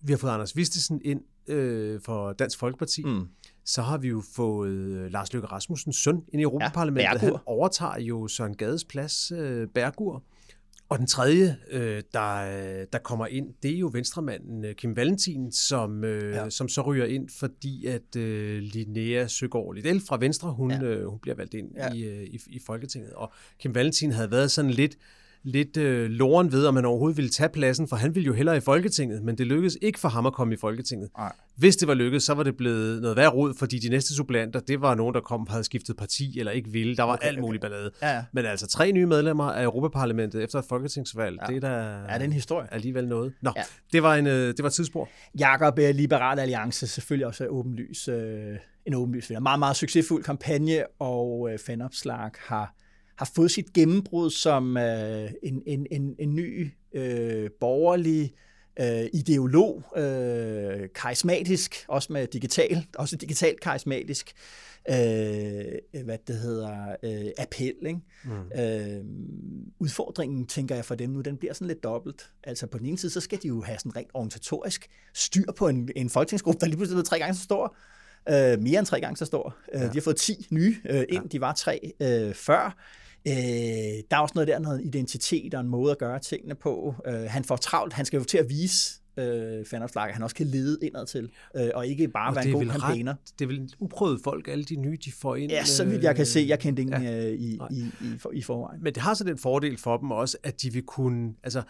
vi har fået Anders Vistesen ind øh, for Dansk Folkeparti. Mm. Så har vi jo fået øh, Lars Løkke Rasmussens søn ind i Europaparlamentet. Bergur. Han overtager jo Søren Gades plads, øh, Bergur. Og den tredje, øh, der, øh, der kommer ind, det er jo venstremanden øh, Kim Valentin, som, øh, Ja. som så ryger ind, fordi at øh, Linnea Søgaard Lidell fra Venstre, hun, Ja. øh, hun bliver valgt ind Ja. ja. i, øh, i, i Folketinget. Og Kim Valentin havde været sådan lidt, lidt øh, loren ved, om han overhovedet ville tage pladsen, for han ville jo hellere i Folketinget, men det lykkedes ikke for ham at komme i Folketinget. Nej. Hvis det var lykkedes, så var det blevet noget værd rod, fordi de næste supplanter, det var nogen, der kom havde skiftet parti eller ikke ville. Der var Okay, okay, alt okay. muligt ballade. Ja, ja. Men altså tre nye medlemmer af Europaparlamentet efter et folketingsvalg, Ja. det er da Ja, det er en historie. alligevel noget. Nå, Ja. det, var en, øh, det var et tidsspor. Jakob er Liberal Alliance selvfølgelig også åbenlys, øh, en åbenlys vinder. Meget, meget succesfuld kampagne, og øh, Fanopslag har, har fået sit gennembrud som øh, en, en, en, en ny øh, borgerlig øh, ideolog, øh, karismatisk, også med digital, også digitalt karismatisk, øh, hvad det hedder, øh, appel. Ikke? Mm. Øh, udfordringen, tænker jeg for dem nu, den bliver sådan lidt dobbelt. Altså på den ene side, så skal de jo have sådan rent organisatorisk styr på en, en folketingsgruppe, der lige pludselig er tre gange så stor. Øh, mere end tre gange så stor. Øh, De har fået 10 nye øh, ind, ja. de var tre øh, før. Øh, der er også noget der, noget identitet og en måde at gøre tingene på. Øh, han får travlt, han skal jo til at vise øh, Fanopslag, at han også kan lede indad til, øh, og ikke bare være en god campaigner. det er vel uprøvet folk, alle de nye, de får ind. Ja, så vidt jeg kan øh, se, jeg kendte ingen ja. øh, i, Nej. i, i, for, i forvejen. Men det har så den fordel for dem også, at de vil kunne... Altså,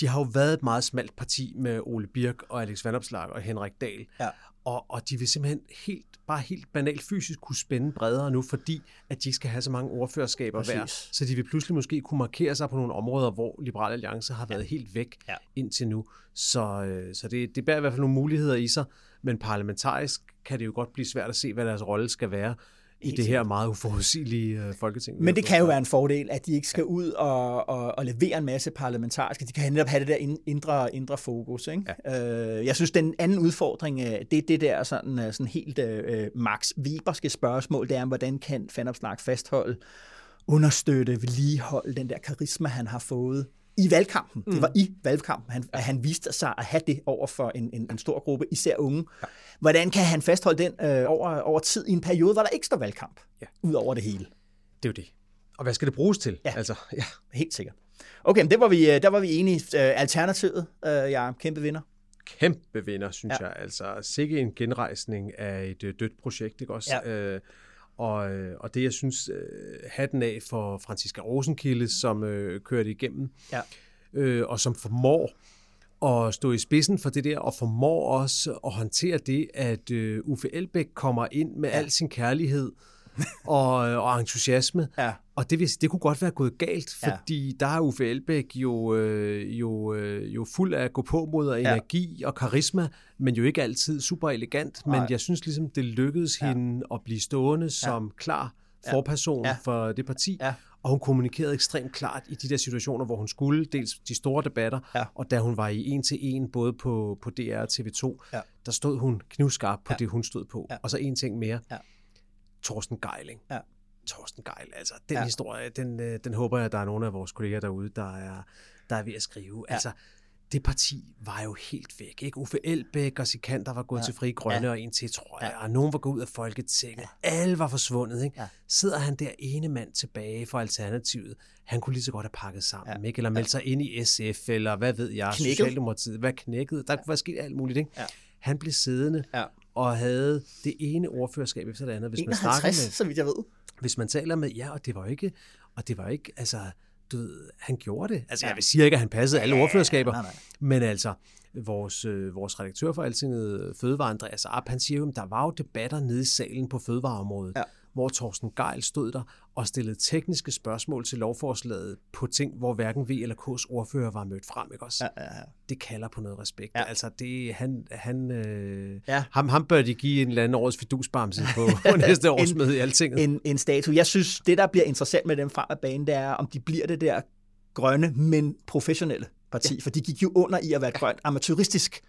de har jo været et meget smalt parti med Ole Birk og Alex Vanopslag og Henrik Dahl. Ja. Og, og de vil simpelthen helt, bare helt banalt fysisk kunne spænde bredere nu, fordi at de ikke skal have så mange ordførerskaber Præcis. hver. Så de vil pludselig måske kunne markere sig på nogle områder, hvor Liberal Alliance har været helt væk Ja. indtil nu. Så, øh, så det, det bærer i hvert fald nogle muligheder i sig, men parlamentarisk kan det jo godt blive svært at se, hvad deres rolle skal være i det her meget uforudsigelige øh, folketing. Men det kan jo være en fordel, at de ikke skal ud og, og, og levere en masse parlamentariske. De kan netop have det der ind- indre, indre fokus. Ikke? Ja. Øh, jeg synes, den anden udfordring, øh, det er det der sådan, øh, sådan helt øh, Max Weberske spørgsmål, det er, hvordan kan Fanopslag fastholde, understøtte, vedligeholde den der karisma, han har fået i valgkampen. Mm. Det var i valgkampen, han, at han viste sig at have det over for en, en, en stor gruppe, især unge. Ja. Hvordan kan han fastholde den øh, over, over tid i en periode, hvor der ikke står valgkamp? Ja. Ud over det hele. Det er jo det. Og hvad skal det bruges til? Ja. Altså, ja. Helt sikkert. Okay, men det var vi, øh, der var vi enige. Øh, Alternativet, øh, er kæmpe vinder. kæmpe vinder, synes Ja. ja. jeg. Altså, sikke en genrejsning af et dødt projekt, ikke også? Ja. Øh, og, øh, og det, jeg synes, øh, hatten af for Franziska Rosenkilde, som øh, kører det igennem, Ja. øh, og som formår at stå i spidsen for det der, og formår også at håndtere det, at øh, Uffe Elbæk kommer ind med ja. al sin kærlighed og, og entusiasme. Ja. Og det, vil, det kunne godt være gået galt, Ja. fordi der er Uffe Elbæk jo, øh, jo, øh, jo fuld af gå på mod og energi og karisma, men jo ikke altid super elegant. Men Nej. jeg synes ligesom, det lykkedes ja. hende at blive stående som klar forperson Ja. for det parti. Ja. Og hun kommunikerede ekstremt klart i de der situationer, hvor hun skulle, dels de store debatter, Ja. og da hun var i en til en, både på, på DR og TV2, Ja. der stod hun knivskarp på Ja. det, hun stod på. Ja. Og så en ting mere. Ja. Torsten Geiling. Ja. Torsten Geil, altså den Ja. ja. historie, den, øh, den håber jeg, at der er nogle af vores kolleger derude, der er, der er ved at skrive. Ja. Ja. Altså, det parti var jo helt væk. Ikke? Uffe Elbæk og Sikander var gået Ja. ja. til Fri Grønne Ja. ja. og en til, tror jeg, Ja. ja. og nogen var gået ud af Folketinget. Ja. Alle var forsvundet. Ikke? Ja. Ja. Sidder han der ene mand tilbage for Alternativet, han kunne lige så godt have pakket sammen, ja. ikke? eller meldt sig ind i SF, eller hvad ved jeg, Knækket. Socialdemokratiet, hvad knækket, der kunne være sket alt muligt. Ikke? Ja. Han blev siddende Ja. og havde det ene ordførerskab efter det andet. Hvis man snakker 51, med, så vidt jeg ved. hvis man taler med, ja, og det var ikke, og det var ikke, altså, du ved, han gjorde det. Altså, Ja. jeg vil sige ikke, at han passede alle ordførerskaber, nej, nej. men altså, vores, øh, vores redaktør for Altinget, Fødevare, Andreas Arp, han siger jo, at der var jo debatter nede i salen på fødevareområdet, Ja. Hvor Torsten Geil stod der og stillede tekniske spørgsmål til lovforslaget på ting, hvor hverken V eller K's ordfører var mødt frem, ikke også? Ja, ja, ja. Det kalder på noget respekt. Ja. Ja. Altså, det, han, han, øh, Ja. ja. ham, ham bør de give en eller anden års fidusbamse på, på næste årsmøde i Altinget. en, en statue. Jeg synes, det der bliver interessant med dem frem af banen, det er, om de bliver det der grønne, men professionelle parti. Ja. For de gik jo under i at være et grønt, amatøristisk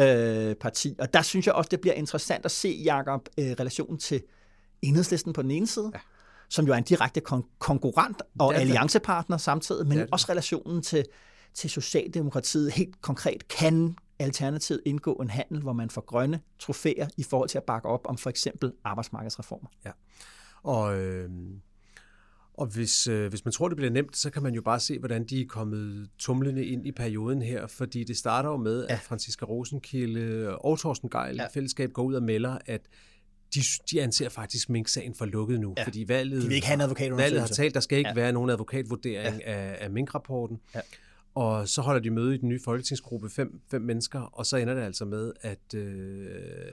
øh, parti. Og der synes jeg også, det bliver interessant at se, Jacob, øh, relationen til enhedslisten på den ene side, ja. som jo er en direkte kon- konkurrent og Det er alliancepartner samtidig, men Det også relationen til, til Socialdemokratiet. Helt konkret, kan Alternativet indgå en handel, hvor man får grønne trofæer i forhold til at bakke op om for eksempel arbejdsmarkedsreformer? Og, øh, og hvis, øh, hvis man tror, det bliver nemt, så kan man jo bare se, hvordan de er kommet tumlende ind i perioden her, fordi det starter jo med, ja. at Franziska Rosenkilde og Torsten Geil Ja. ja. fællesskab går ud og melder, at de, de anser faktisk Mink-sagen for lukket nu, Ja. fordi valget, De vil ikke have en advokatundersøgelse. valget har talt, der skal ikke Ja. være nogen advokatvurdering ja. af, af Mink-rapporten. Ja. Og så holder de møde i den nye folketingsgruppe, fem, fem mennesker, og så ender det altså med, at, øh,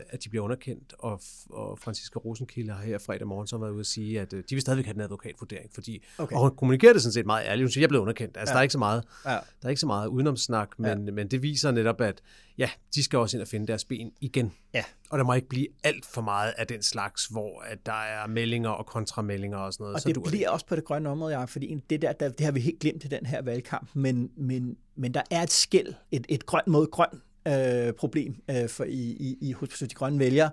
at de bliver underkendt, og, og Franziska Rosenkilde har her fredag morgen så været ude at sige, at øh, de vil stadigvæk have den advokatvurdering, fordi, Okay. og hun kommunikerer det sådan set meget ærligt, hun siger, jeg er blevet underkendt, altså ja. der er ikke så meget, Ja. der er ikke så meget udenomsnak, men, ja. men det viser netop, at ja, de skal også ind og finde deres ben igen. Ja. Og der må ikke blive alt for meget af den slags, hvor at der er meldinger og kontrameldinger og sådan noget. Og så det bliver også på det grønne område, Jacob, fordi det der, der, det har vi helt glemt i den her valgkamp, men, men, men der er et skæld, et, et grønt mod grøn øh, problem øh, for i, i, i, hos de grønne vælgere.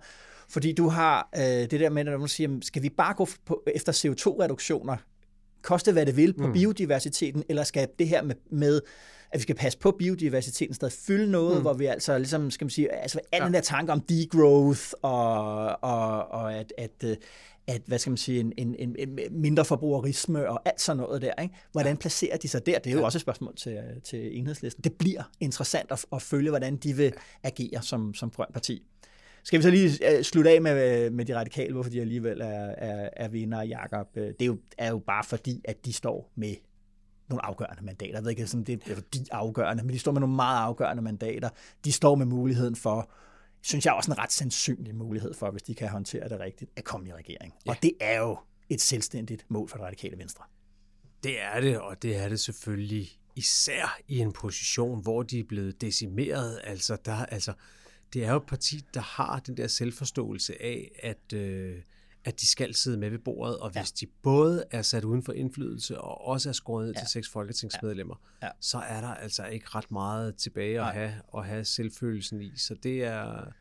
Fordi du har øh, det der med, at man siger, skal vi bare gå på, efter CO2-reduktioner, koste hvad det vil på mm. biodiversiteten, eller skal det her med, med at vi skal passe på biodiversiteten, stadig fylde noget, mm. hvor vi altså ligesom, skal man sige, altså al ja. den der tanke om degrowth, og, og, og at, at, øh, at, hvad skal man sige, en, en, en, en mindre forbrugerisme og alt sådan noget der. Ikke? Hvordan placerer de sig der? Det er jo ja. også et spørgsmål til, til enhedslisten. Det bliver interessant at, at følge, hvordan de vil agere som, som grønt parti. Skal vi så lige uh, slutte af med, med de radikale, hvorfor de alligevel er, er, er vinder, Jacob? Øh, Det er jo, er jo bare fordi, at de står med nogle afgørende mandater. Jeg ved ikke, om det er de afgørende, men de står med nogle meget afgørende mandater. De står med muligheden for, synes jeg også en ret sandsynlig mulighed for, hvis de kan håndtere det rigtigt, at komme i regering. Ja. Og det er jo et selvstændigt mål for det radikale venstre. Det er det, og det er det selvfølgelig især i en position, hvor de er blevet decimeret. Altså, der, altså, det er jo et parti, der har den der selvforståelse af, at, øh, at de skal sidde med ved bordet, og hvis ja. de både er sat uden for indflydelse og også er skåret ned ja. til seks folketingsmedlemmer, ja. Ja. så er der altså ikke ret meget tilbage at have, at have selvfølelsen i. Så det er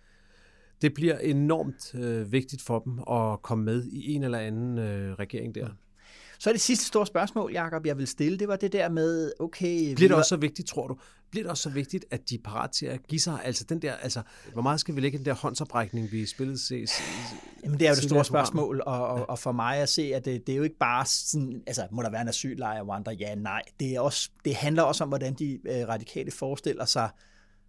det bliver enormt øh, vigtigt for dem at komme med i en eller anden øh, regering der. Så er det sidste store spørgsmål, Jacob, jeg vil stille, det var det der med, okay... Bliver det også så vigtigt, tror du? Bliver det også så vigtigt, at de er parat til at give sig? Altså, den der, altså, hvor meget skal vi lægge den der håndsoprækning, vi spillede ses? Jamen, det er jo det store spørgsmål, og, og, og for mig at se, at det, det er jo ikke bare sådan, altså, må der være en asyllejr og andre? Ja, nej. Det, er også, det handler også om, hvordan de øh, radikale forestiller sig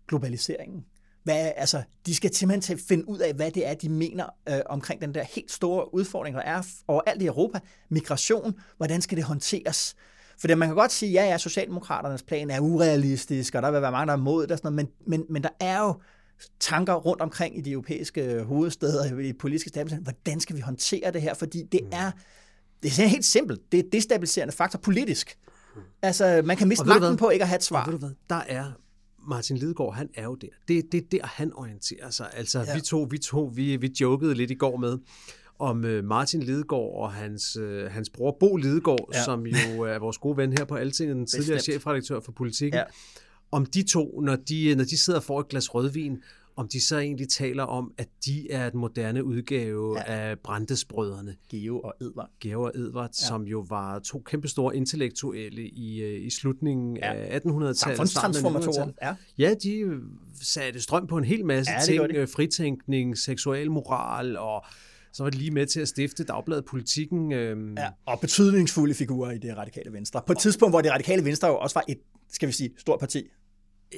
globaliseringen. Hvad, altså, de skal simpelthen til at finde ud af, hvad det er, de mener øh, omkring den der helt store udfordring, der er overalt i Europa. Migration, hvordan skal det håndteres? Fordi man kan godt sige, ja, ja, Socialdemokraternes plan er urealistisk, og der vil være mange, der er imod det, og sådan noget, men, men, men der er jo tanker rundt omkring i de europæiske hovedsteder, i politiske stabler, hvordan skal vi håndtere det her, fordi det er, det er helt simpelt, det er destabiliserende faktor politisk. Altså, man kan miste magten på ikke at have et svar. Og ved du hvad? Der er Martin Lidegaard, han er jo der. Det, det er der, han orienterer sig. Altså, Ja. vi to, vi to, vi, vi jokede lidt i går med, om øh, Martin Lidegaard og hans, øh, hans bror Bo Lidegaard, Ja. som jo er vores gode ven her på Altinget, den tidligere chefredaktør for Politiken. Ja. Om de to, når de, når de sidder får et glas rødvin, om de så egentlig taler om, at de er et moderne udgave Ja. af Brandesbrødrene. Geo og Edvard. Georg og Edvard, Ja. som jo var to kæmpestore intellektuelle i, øh, i slutningen Ja. af 1800-tallet. starten af Samfundstransformatorer. 1900-tallet. Ja. Ja, de satte strøm på en hel masse Ja, det ting. de. øh, Fritænkning, seksuel moral, og så var de lige med til at stifte Dagbladet Politikken. Øh, Ja, og betydningsfulde figurer i det radikale venstre. På et tidspunkt, hvor det radikale venstre jo også var et, skal vi sige, stort parti.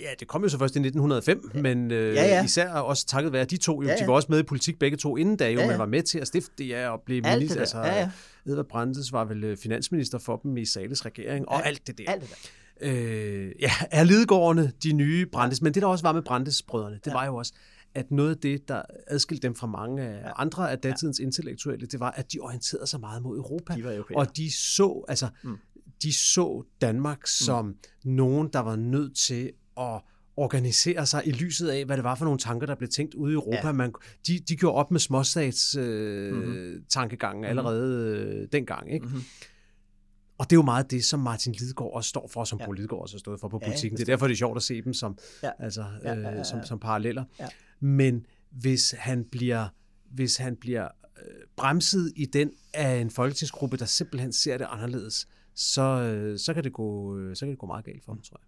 Ja, det kom jo så først i 1905, men øh, Ja, ja. især også takket være de to. Jo, Ja, De ja. var også med i politik begge to inden da, jo, Ja, ja. men var med til at stifte det, ja, og blive minister. Altså, Ja, ja. Edvard Brandes var vel øh, finansminister for dem i Sales regering, og alt det der. Alt det der. Øh, ja, er Lidegårdene de nye Brandes? Men det, der også var med Brandes-brødrene, det ja. var jo også, at noget af det, der adskilte dem fra mange ja. andre af datidens ja. intellektuelle, det var, at de orienterede sig meget mod Europa. De var europæere. og de så, altså, mm. de så Danmark som mm. nogen, der var nødt til at organisere sig i lyset af, hvad det var for nogle tanker, der blev tænkt ude i Europa. Ja. Man, de, de gjorde op med småstats øh, Mhm. mm-hmm. tankegangen allerede øh, dengang. Ikke? Mhm. Og det er jo meget det, som Martin Lidegaard også står for, som Ja. Paul Lidegaard også har stået for på Ja, politikken. det er derfor, det er sjovt at se dem som, Ja. altså, Ja, ja, ja, ja, ja, ja. som, som paralleller. Ja. Men hvis han bliver, hvis han bliver øh, bremset i den af en folketingsgruppe, der simpelthen ser det anderledes, så, øh, så, kan, det gå, øh, så kan det gå meget galt for ham, tror jeg.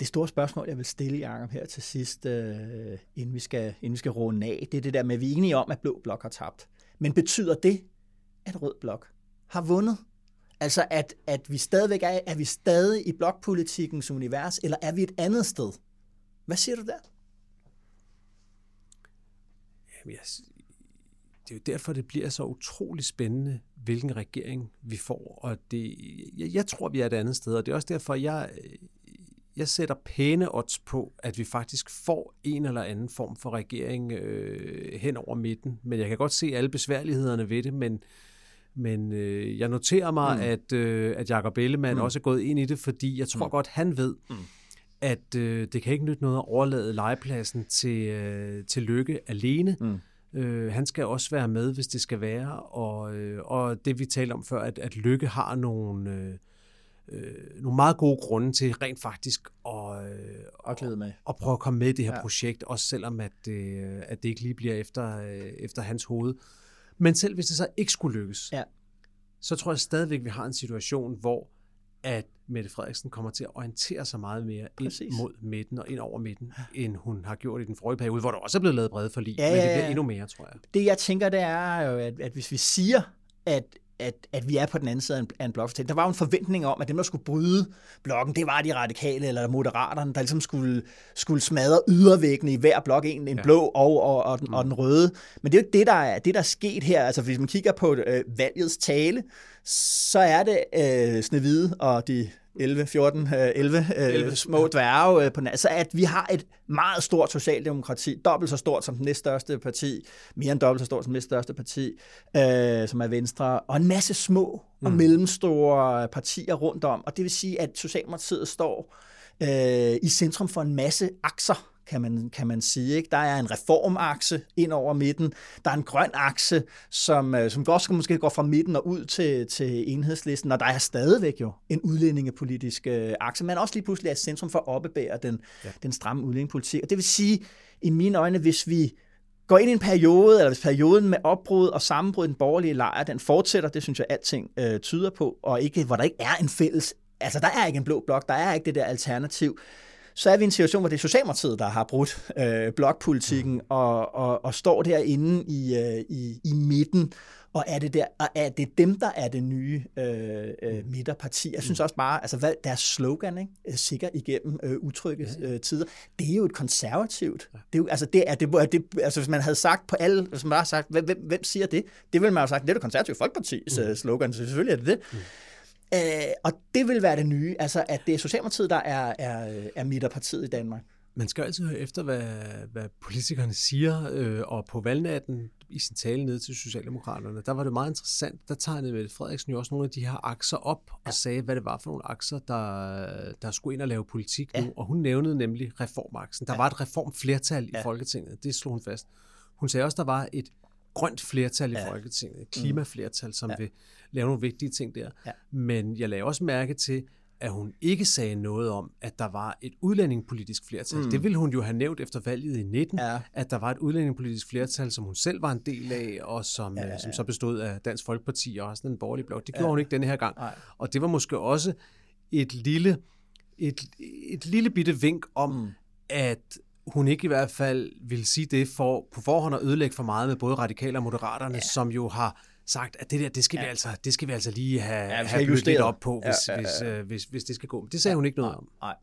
Det store spørgsmål, jeg vil stille, Jacob, her til sidst, øh, inden, vi skal, inden vi skal runde af, det er det der med, at vi er enige om, at Blå Blok har tabt. Men betyder det, at Rød Blok har vundet? Altså, at, at vi stadigvæk er, er vi stadig i blokpolitikkens univers, eller er vi et andet sted? Hvad siger du der? Jamen, jeg, det er jo derfor, det bliver så utrolig spændende, hvilken regering vi får. Og det, jeg, jeg tror, vi er et andet sted, og det er også derfor, jeg, øh, jeg sætter pæne odds på, at vi faktisk får en eller anden form for regering øh, hen over midten. Men jeg kan godt se alle besværlighederne ved det, men, men øh, jeg noterer mig, Mm. at, øh, at Jacob Ellemann Mm. også er gået ind i det, fordi jeg tror mm. godt, han ved, Mm. at øh, det kan ikke nytte noget at overlade legepladsen til, øh, til Lykke alene. Mm. Øh, han skal også være med, hvis det skal være, og, øh, og det vi talte om før, at, at Lykke har nogle, øh, øh, nogle meget gode grunde til rent faktisk at, øh, Og glæde med. at prøve at komme med i det her Ja. projekt, også selvom at, øh, at det ikke lige bliver efter, øh, efter hans hoved. Men selv hvis det så ikke skulle lykkes, Ja. så tror jeg stadigvæk, vi har en situation, hvor at Mette Frederiksen kommer til at orientere sig meget mere Præcis. ind mod midten og ind over midten, end hun har gjort i den forrige periode, hvor der også er blevet lavet brede forlig, Ja, men det bliver endnu mere, tror jeg. Det jeg tænker, det er jo, at, at hvis vi siger, at, at, at vi er på den anden side af en, blokfortælling, der var jo en forventning om, at dem, der skulle bryde blokken, det var de radikale eller moderaterne, der ligesom skulle, skulle smadre ydervæggene i hver blok, en, en Ja. blå og, og, og, den, og den røde. Men det er jo ikke det, der er, det, der er sket her. Altså, hvis man kigger på øh, valgets tale, så er det øh, Snevide og de 11, 14, øh, 11, øh, 11. små dværge øh, på. Så at vi har et meget stort socialdemokrati, dobbelt så stort som den næststørste parti, mere end dobbelt så stort som den næststørste parti, øh, som er Venstre, og en masse små og mellemstore partier rundt om. Og det vil sige, at Socialdemokratiet står øh, i centrum for en masse akser, kan man, kan man sige. Ikke? Der er en reformakse ind over midten. Der er en grøn akse, som, øh, som også måske går fra midten og ud til, til enhedslisten. Og der er stadigvæk jo en udlændingepolitisk øh, akse, men også lige pludselig er et centrum for at oppebære den, ja. den stramme udlændingepolitik. Og det vil sige, i mine øjne, hvis vi går ind i en periode, eller hvis perioden med opbrud og sammenbrud i den borgerlige lejr, den fortsætter, det synes jeg alting øh, tyder på, og ikke, hvor der ikke er en fælles, altså der er ikke en blå blok, der er ikke det der alternativ, så er vi i en situation, hvor det er Socialdemokratiet, der har brudt øh, blokpolitikken mm. og, og, og står derinde i, øh, i, i midten, og er det, der, og er det dem, der er det nye øh, øh, midterparti? Jeg synes også bare, altså hvad, deres slogan, ikke? Øh, sikker igennem øh, utrygge øh, tider, det er jo et konservativt. Det er jo, altså, det er, det, det, altså hvis man havde sagt på alle, hvis man bare havde sagt, hvem, hvem, siger det? Det ville man have sagt, det er det konservative folkepartis mm. slogan, så selvfølgelig er det det. Mm. Øh, og det vil være det nye, altså at det er Socialdemokratiet, der er, er, er midterpartiet i Danmark. Man skal altid høre efter, hvad, hvad politikerne siger, øh, og på valgnatten i sin tale ned til Socialdemokraterne, der var det meget interessant. Der tegnede Mette Frederiksen jo også nogle af de her akser op og ja. sagde, hvad det var for nogle akser, der, der skulle ind og lave politik ja. nu. Og hun nævnede nemlig reformaksen. Der ja. var et reformflertal ja. i Folketinget, det slog hun fast. Hun sagde også, der var et grønt flertal i ja. Folketinget, et klimaflertal, som ja. vil lave nogle vigtige ting der. Ja. Men jeg lagde også mærke til, at hun ikke sagde noget om, at der var et udlændingepolitisk flertal. Mm. Det ville hun jo have nævnt efter valget i 19, ja. at der var et udlændingepolitisk flertal, som hun selv var en del af, og som, ja, ja, ja. som så bestod af Dansk Folkeparti og også den borgerlige blok. Det gjorde ja. hun ikke denne her gang. Nej. Og det var måske også et lille, et, et lille bitte vink om, mm. at hun ikke i hvert fald vil sige det for på forhånd at ødelægge for meget med både radikale og moderaterne, ja. som jo har sagt, at det der, det skal, ja. vi, altså, det skal vi altså lige have, ja, have lidt op på, hvis, ja, ja, ja. Hvis, øh, hvis, hvis det skal gå. Det sagde ja, hun ikke noget om. Nej.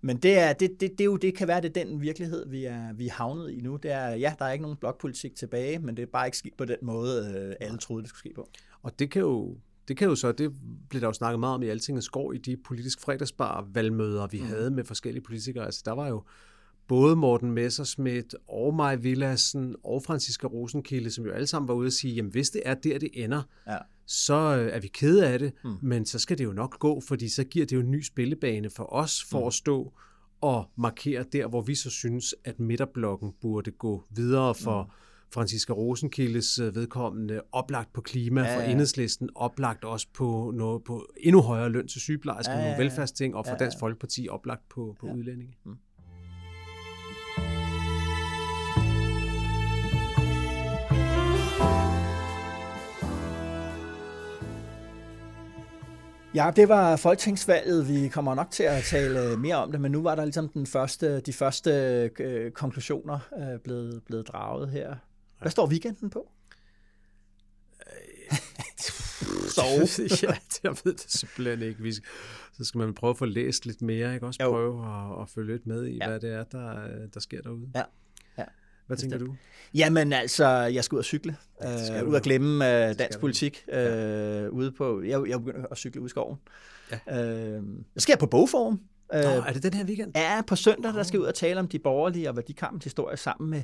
Men det, er, det, det, det, jo, det kan være, det er den virkelighed, vi er, vi er havnet i nu. Det er, ja, der er ikke nogen blokpolitik tilbage, men det er bare ikke sket på den måde, øh, alle troede, det skulle ske på. Og det kan jo det kan jo så, det blev der jo snakket meget om i Altingets går i de politisk fredagsbar valgmøder, vi mm. havde med forskellige politikere. Altså der var jo både Morten Messerschmidt og Maj Villassen og Franziska Rosenkilde, som jo alle sammen var ude og sige, jamen hvis det er der, det ender, ja. så øh, er vi kede af det, mm. men så skal det jo nok gå, fordi så giver det jo en ny spillebane for os, for mm. at stå og markere der, hvor vi så synes, at midterblokken burde gå videre for mm. Franziska Rosenkildes øh, vedkommende oplagt på klima, ja, ja. for enhedslisten oplagt også på, noget, på endnu højere løn til sygeplejersker, ja, ja, ja. nogle velfærdsting, og for ja, ja. Dansk Folkeparti oplagt på, på ja. udlændinge. Mm. Ja, det var folketingsvalget. Vi kommer nok til at tale mere om det, men nu var der ligesom den første, de første øh, konklusioner øh, blevet, blevet draget her. Hvad står weekenden på? Sove. ja, jeg ved det simpelthen ikke. Vi, så skal man prøve at få læst lidt mere, ikke? Også prøve at, at følge lidt med i, ja. hvad det er, der, der sker derude. Ja. Hvad tænker du? Jamen altså, jeg skal ud og cykle. Ja, uh, ud og glemme uh, dansk politik. Uh, ja. ude på, jeg, jeg begynder at cykle ud i skoven. Ja. Uh, jeg skal på bogform. Nå, er det den her weekend? Ja, på søndag, der skal ud og tale om de borgerlige og værdikampens historie sammen med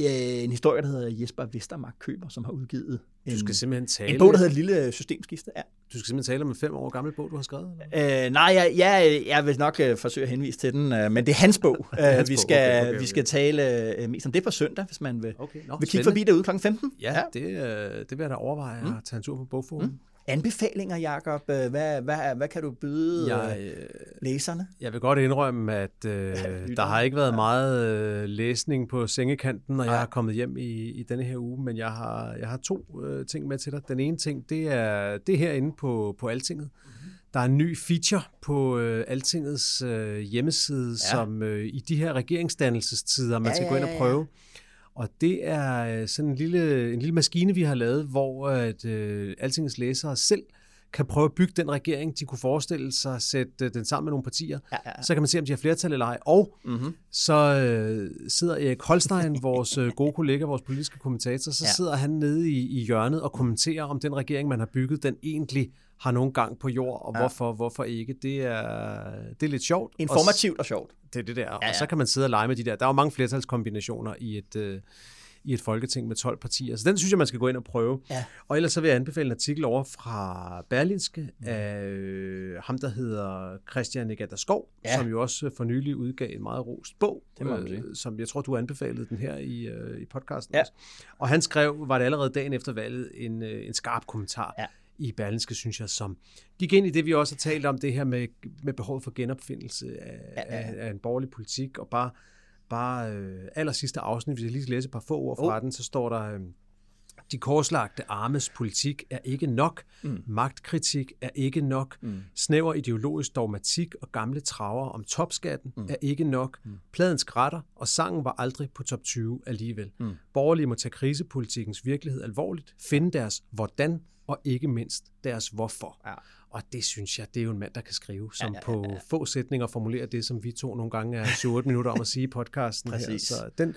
øh, en historiker, der hedder Jesper Vestermark Køber, som har udgivet en, du skal simpelthen tale... en bog, der hedder Lille Systemskifte. Ja. Du skal simpelthen tale om en fem år gammel bog, du har skrevet? Eller? Øh, nej, jeg, jeg, jeg vil nok øh, forsøge at henvise til den, øh, men det er hans bog. hans vi, skal, okay, okay, okay. vi skal tale øh, mest om det på søndag, hvis man vil, okay. Nå, vil kigge forbi derude kl. 15. Ja, ja. Det, øh, det vil jeg da overveje mm. at tage en tur på bogforum. Mm. Anbefalinger, Jacob. Hvad, hvad, hvad kan du byde jeg, øh, læserne? Jeg vil godt indrømme, at øh, der har ikke været meget øh, læsning på sengekanten, når jeg har kommet hjem i, i denne her uge, men jeg har, jeg har to øh, ting med til dig. Den ene ting, det er det herinde på, på Altinget. Mm-hmm. Der er en ny feature på øh, Altingets øh, hjemmeside, ja. som øh, i de her regeringsdannelsestider, man ja, skal gå ind og prøve. Ja, ja og det er øh, sådan en lille, en lille maskine, vi har lavet, hvor at, øh, Altingets læsere selv kan prøve at bygge den regering, de kunne forestille sig, sætte øh, den sammen med nogle partier. Ja, ja, ja. Så kan man se, om de har flertal eller ej. Og mm-hmm. så øh, sidder Erik Holstein, vores øh, gode kollega, vores politiske kommentator, så ja. sidder han nede i, i hjørnet og kommenterer, om den regering, man har bygget, den egentlig har nogen gang på jord, og ja. hvorfor, hvorfor ikke. Det er, det er lidt sjovt. Informativt og sjovt. Det er det der. Ja, ja. Og så kan man sidde og lege med de der. Der er jo mange flertalskombinationer i et, øh, i et folketing med 12 partier. Så den synes jeg, man skal gå ind og prøve. Ja. Og ellers så vil jeg anbefale en artikel over fra Berlinske mm. af øh, ham, der hedder Christian Negatter Skov, ja. som jo også for nylig udgav en meget rost bog, det må øh, som jeg tror, du anbefalede den her i, øh, i podcasten ja. også. Og han skrev, var det allerede dagen efter valget, en, øh, en skarp kommentar. Ja i Berlinske, synes jeg, som gik ind i det, vi også har talt om, det her med, med behovet for genopfindelse af, ja, ja. Af, af en borgerlig politik, og bare, bare øh, aller sidste afsnit, hvis jeg lige læser et par få ord fra oh. den, så står der, øh, de korslagte armes politik er ikke nok. Mm. Magtkritik er ikke nok. Mm. Snæver ideologisk dogmatik og gamle traver om topskatten mm. er ikke nok. Mm. Pladen skrætter, og sangen var aldrig på top 20 alligevel. Mm. Borgerlige må tage krisepolitikkens virkelighed alvorligt, finde deres hvordan og ikke mindst deres hvorfor. Ja. Og det synes jeg, det er jo en mand, der kan skrive, som ja, ja, ja, ja. på få sætninger formulerer det, som vi to nogle gange er 7-8 minutter om at sige i podcasten her. Så den,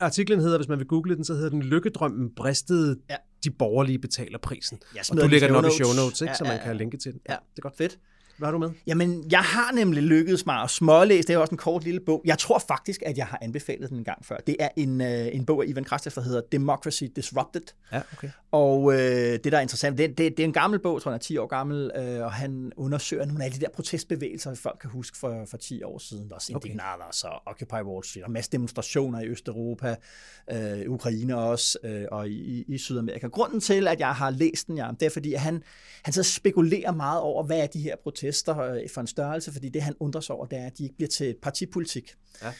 artiklen hedder, hvis man vil google den, så hedder den Lykkedrømmen bristede, Ja. de borgerlige betaler prisen. Og du lægger den op i show notes. notes, ikke, Ja, så ja, man ja. kan linke til den. Ja. det er godt. Fedt. Hvad har du med? Jamen, jeg har nemlig lykkedes mig at smålæse. Det er også en kort lille bog. Jeg tror faktisk, at jeg har anbefalet den en gang før. Det er en, øh, en bog af Ivan Krastev, der hedder Democracy Disrupted. Ja, okay. Og øh, det, der er interessant, det, det, det er en gammel bog, jeg tror, den er 10 år gammel, øh, og han undersøger nogle af de der protestbevægelser, folk kan huske for, for 10 år siden. Der er også Indignados og Occupy Wall Street, og masse demonstrationer i Østeuropa, øh, Ukraine også, øh, og i, i Sydamerika. Grunden til, at jeg har læst den, ja, det er, fordi han, han så spekulerer meget over, hvad er de her protester øh, for en størrelse, fordi det, han undrer sig over, det er, at de ikke bliver til partipolitik. Ja.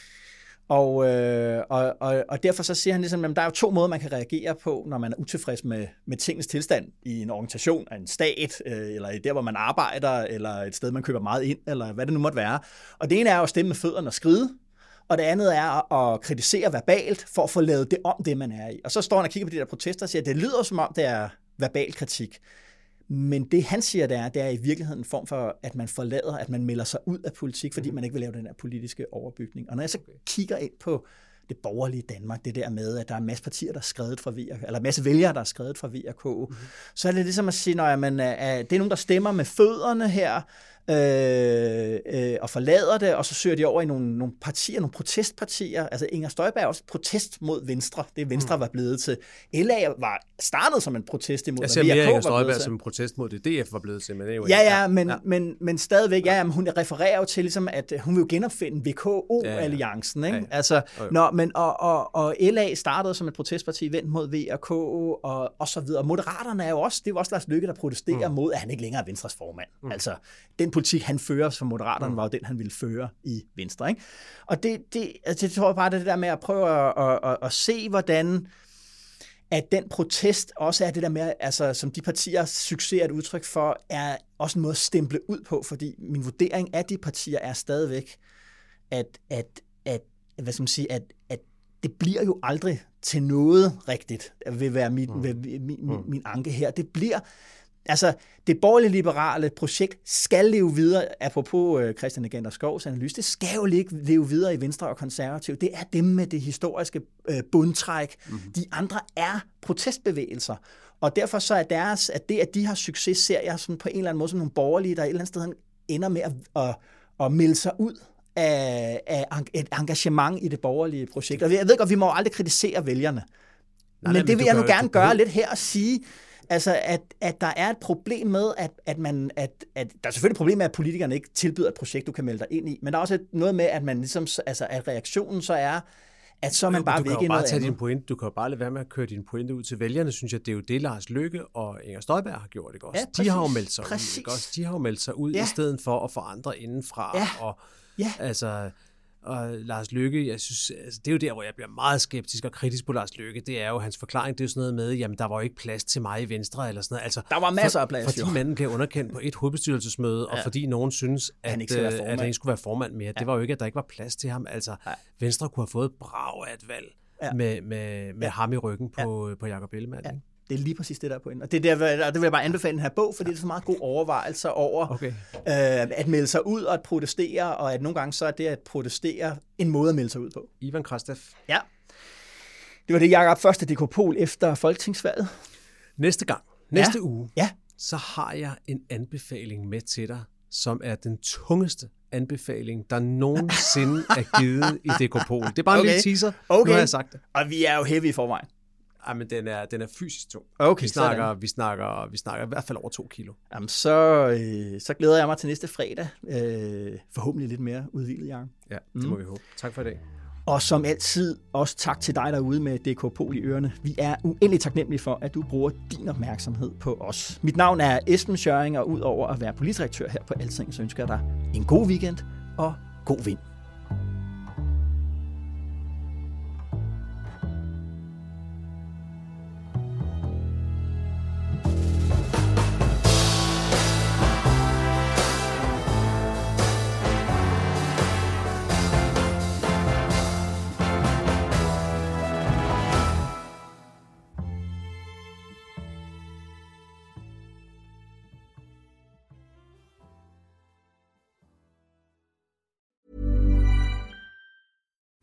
Og, øh, og, og, og derfor så siger han ligesom, at der er jo to måder, man kan reagere på, når man er utilfreds med, med tingens tilstand i en organisation, en stat, øh, eller der, hvor man arbejder, eller et sted, man køber meget ind, eller hvad det nu måtte være. Og det ene er jo at stemme med fødderne og skride, og det andet er at kritisere verbalt, for at få lavet det om, det man er i. Og så står han og kigger på de der protester og siger, at det lyder som om, det er verbal kritik. Men det han siger, det er, det er i virkeligheden en form for, at man forlader, at man melder sig ud af politik, fordi man ikke vil lave den der politiske overbygning. Og når jeg så kigger ind på det borgerlige Danmark, det der med, at der er masse partier, der er skrevet fra VRK, eller masse vælgere, der er skrevet fra VRK, mm-hmm. så er det ligesom at sige, at man, er, det er nogen, der stemmer med fødderne her, øh, øh, og forlader det, og så søger de over i nogle, nogle partier, nogle protestpartier. Altså Inger Støjberg er også et protest mod Venstre. Det Venstre mm. var blevet til. LA var startet som en protest imod, Jeg ser mere Inger var Støjberg som en protest mod det, DF var blevet til. Men anyway. Ja, ja, men, ja. Men, men stadigvæk, ja, men hun refererer jo til, ligesom, at hun vil jo genopfinde VKO-alliancen. Ikke? Ja, ja. Altså, Jo, jo. nå, men, og, og, og LA startede som et protestparti vendt mod VRK og, og så videre. Moderaterne er jo også, det er jo også Lars Lykke, der protesterer mm. mod, at han ikke længere er Venstres formand. Mm. Altså, den politik, han fører som Moderaterne, mm. var jo den, han ville føre i Venstre. Ikke? Og det, det, altså, det tror jeg bare, det er der med at prøve at, at, at, at se, hvordan at den protest også er det der med, altså, som de partier succes er et udtryk for, er også en måde at stemple ud på, fordi min vurdering af de partier er stadigvæk, at, at, at hvad skal man sige, at, at det bliver jo aldrig til noget rigtigt, vil være min, mm. vil, min, min, min anke her. Det bliver, altså, det borgerlige liberale projekt skal leve videre, apropos øh, Christian Agenter Skovs analyse, det skal jo leve videre i Venstre og Konservativ. Det er dem med det historiske øh, bundtræk. Mm-hmm. De andre er protestbevægelser. Og derfor så er deres, at det, at de har succes, ser jeg sådan på en eller anden måde som nogle borgerlige, der et eller andet sted ender med at, at, at melde sig ud af, af et engagement i det borgerlige projekt. Og jeg ved godt, vi må aldrig kritisere vælgerne. Nej, men nej, det men vil du jeg nu gerne gøre lidt her og sige, altså at, at der er et problem med, at, at man, at, at der er selvfølgelig et problem med, at politikerne ikke tilbyder et projekt, du kan melde dig ind i, men der er også et, noget med, at man ligesom, altså at reaktionen så er, at så er man bare du væk kan i jo bare noget tage andet. din pointe. Du kan jo bare lade være med at køre din pointe ud til vælgerne, synes jeg. Det er jo det, Lars Lykke og Inger Støjberg har gjort, ikke også? Ja, de har jo meldt sig ud, Præcis. ikke også? De har jo meldt sig ud Ja. i stedet for at forandre indenfra. Ja. Og, Ja. Altså, og Lars Lykke, jeg synes, altså, det er jo der, hvor jeg bliver meget skeptisk og kritisk på Lars Lykke. Det er jo hans forklaring, det er jo sådan noget med, jamen der var jo ikke plads til mig i Venstre, eller sådan noget. Altså, Der var masser af plads, Fordi jo. manden blev underkendt på et hovedbestyrelsesmøde, ja. og fordi nogen synes, at Han ikke øh, at han ikke skulle være formand mere. Det var jo ikke, at der ikke var plads til ham. Altså, Venstre kunne have fået et brag af et valg Ja. med, med, med Ja. ham i ryggen på, på Jacob Ellemann. Ja. ikke? Det er lige præcis det, der er pointen. Og det, er der, og det vil jeg bare anbefale den her bog, fordi det er så meget god overvejelser over Okay. øh, at melde sig ud og at protestere, og at nogle gange så er det at protestere en måde at melde sig ud på. Ivan Krastev. Ja. Det var det, Jacob. Første dekopol efter folketingsvalget. Næste gang, næste Ja. uge, Ja. så har jeg en anbefaling med til dig, som er den tungeste anbefaling, der nogensinde er givet i Dekopol. Det er bare en Okay. lille teaser. Okay. Nu har jeg sagt det. Og vi er jo heavy i forvejen. Ej, men den er, den er fysisk tung. Okay, vi snakker, sådan. vi snakker, vi snakker i hvert fald over to kilo. Jamen, så, øh, så glæder jeg mig til næste fredag. Øh, forhåbentlig lidt mere udvildet, Jacob. Ja, det mm. må vi håbe. Tak for i dag. Og som altid, også tak til dig derude med DK Pol i ørerne. Vi er uendelig taknemmelige for, at du bruger din opmærksomhed på os. Mit navn er Esben Schøring, og udover at være politidirektør her på Alting, så ønsker jeg dig en god weekend og god vind.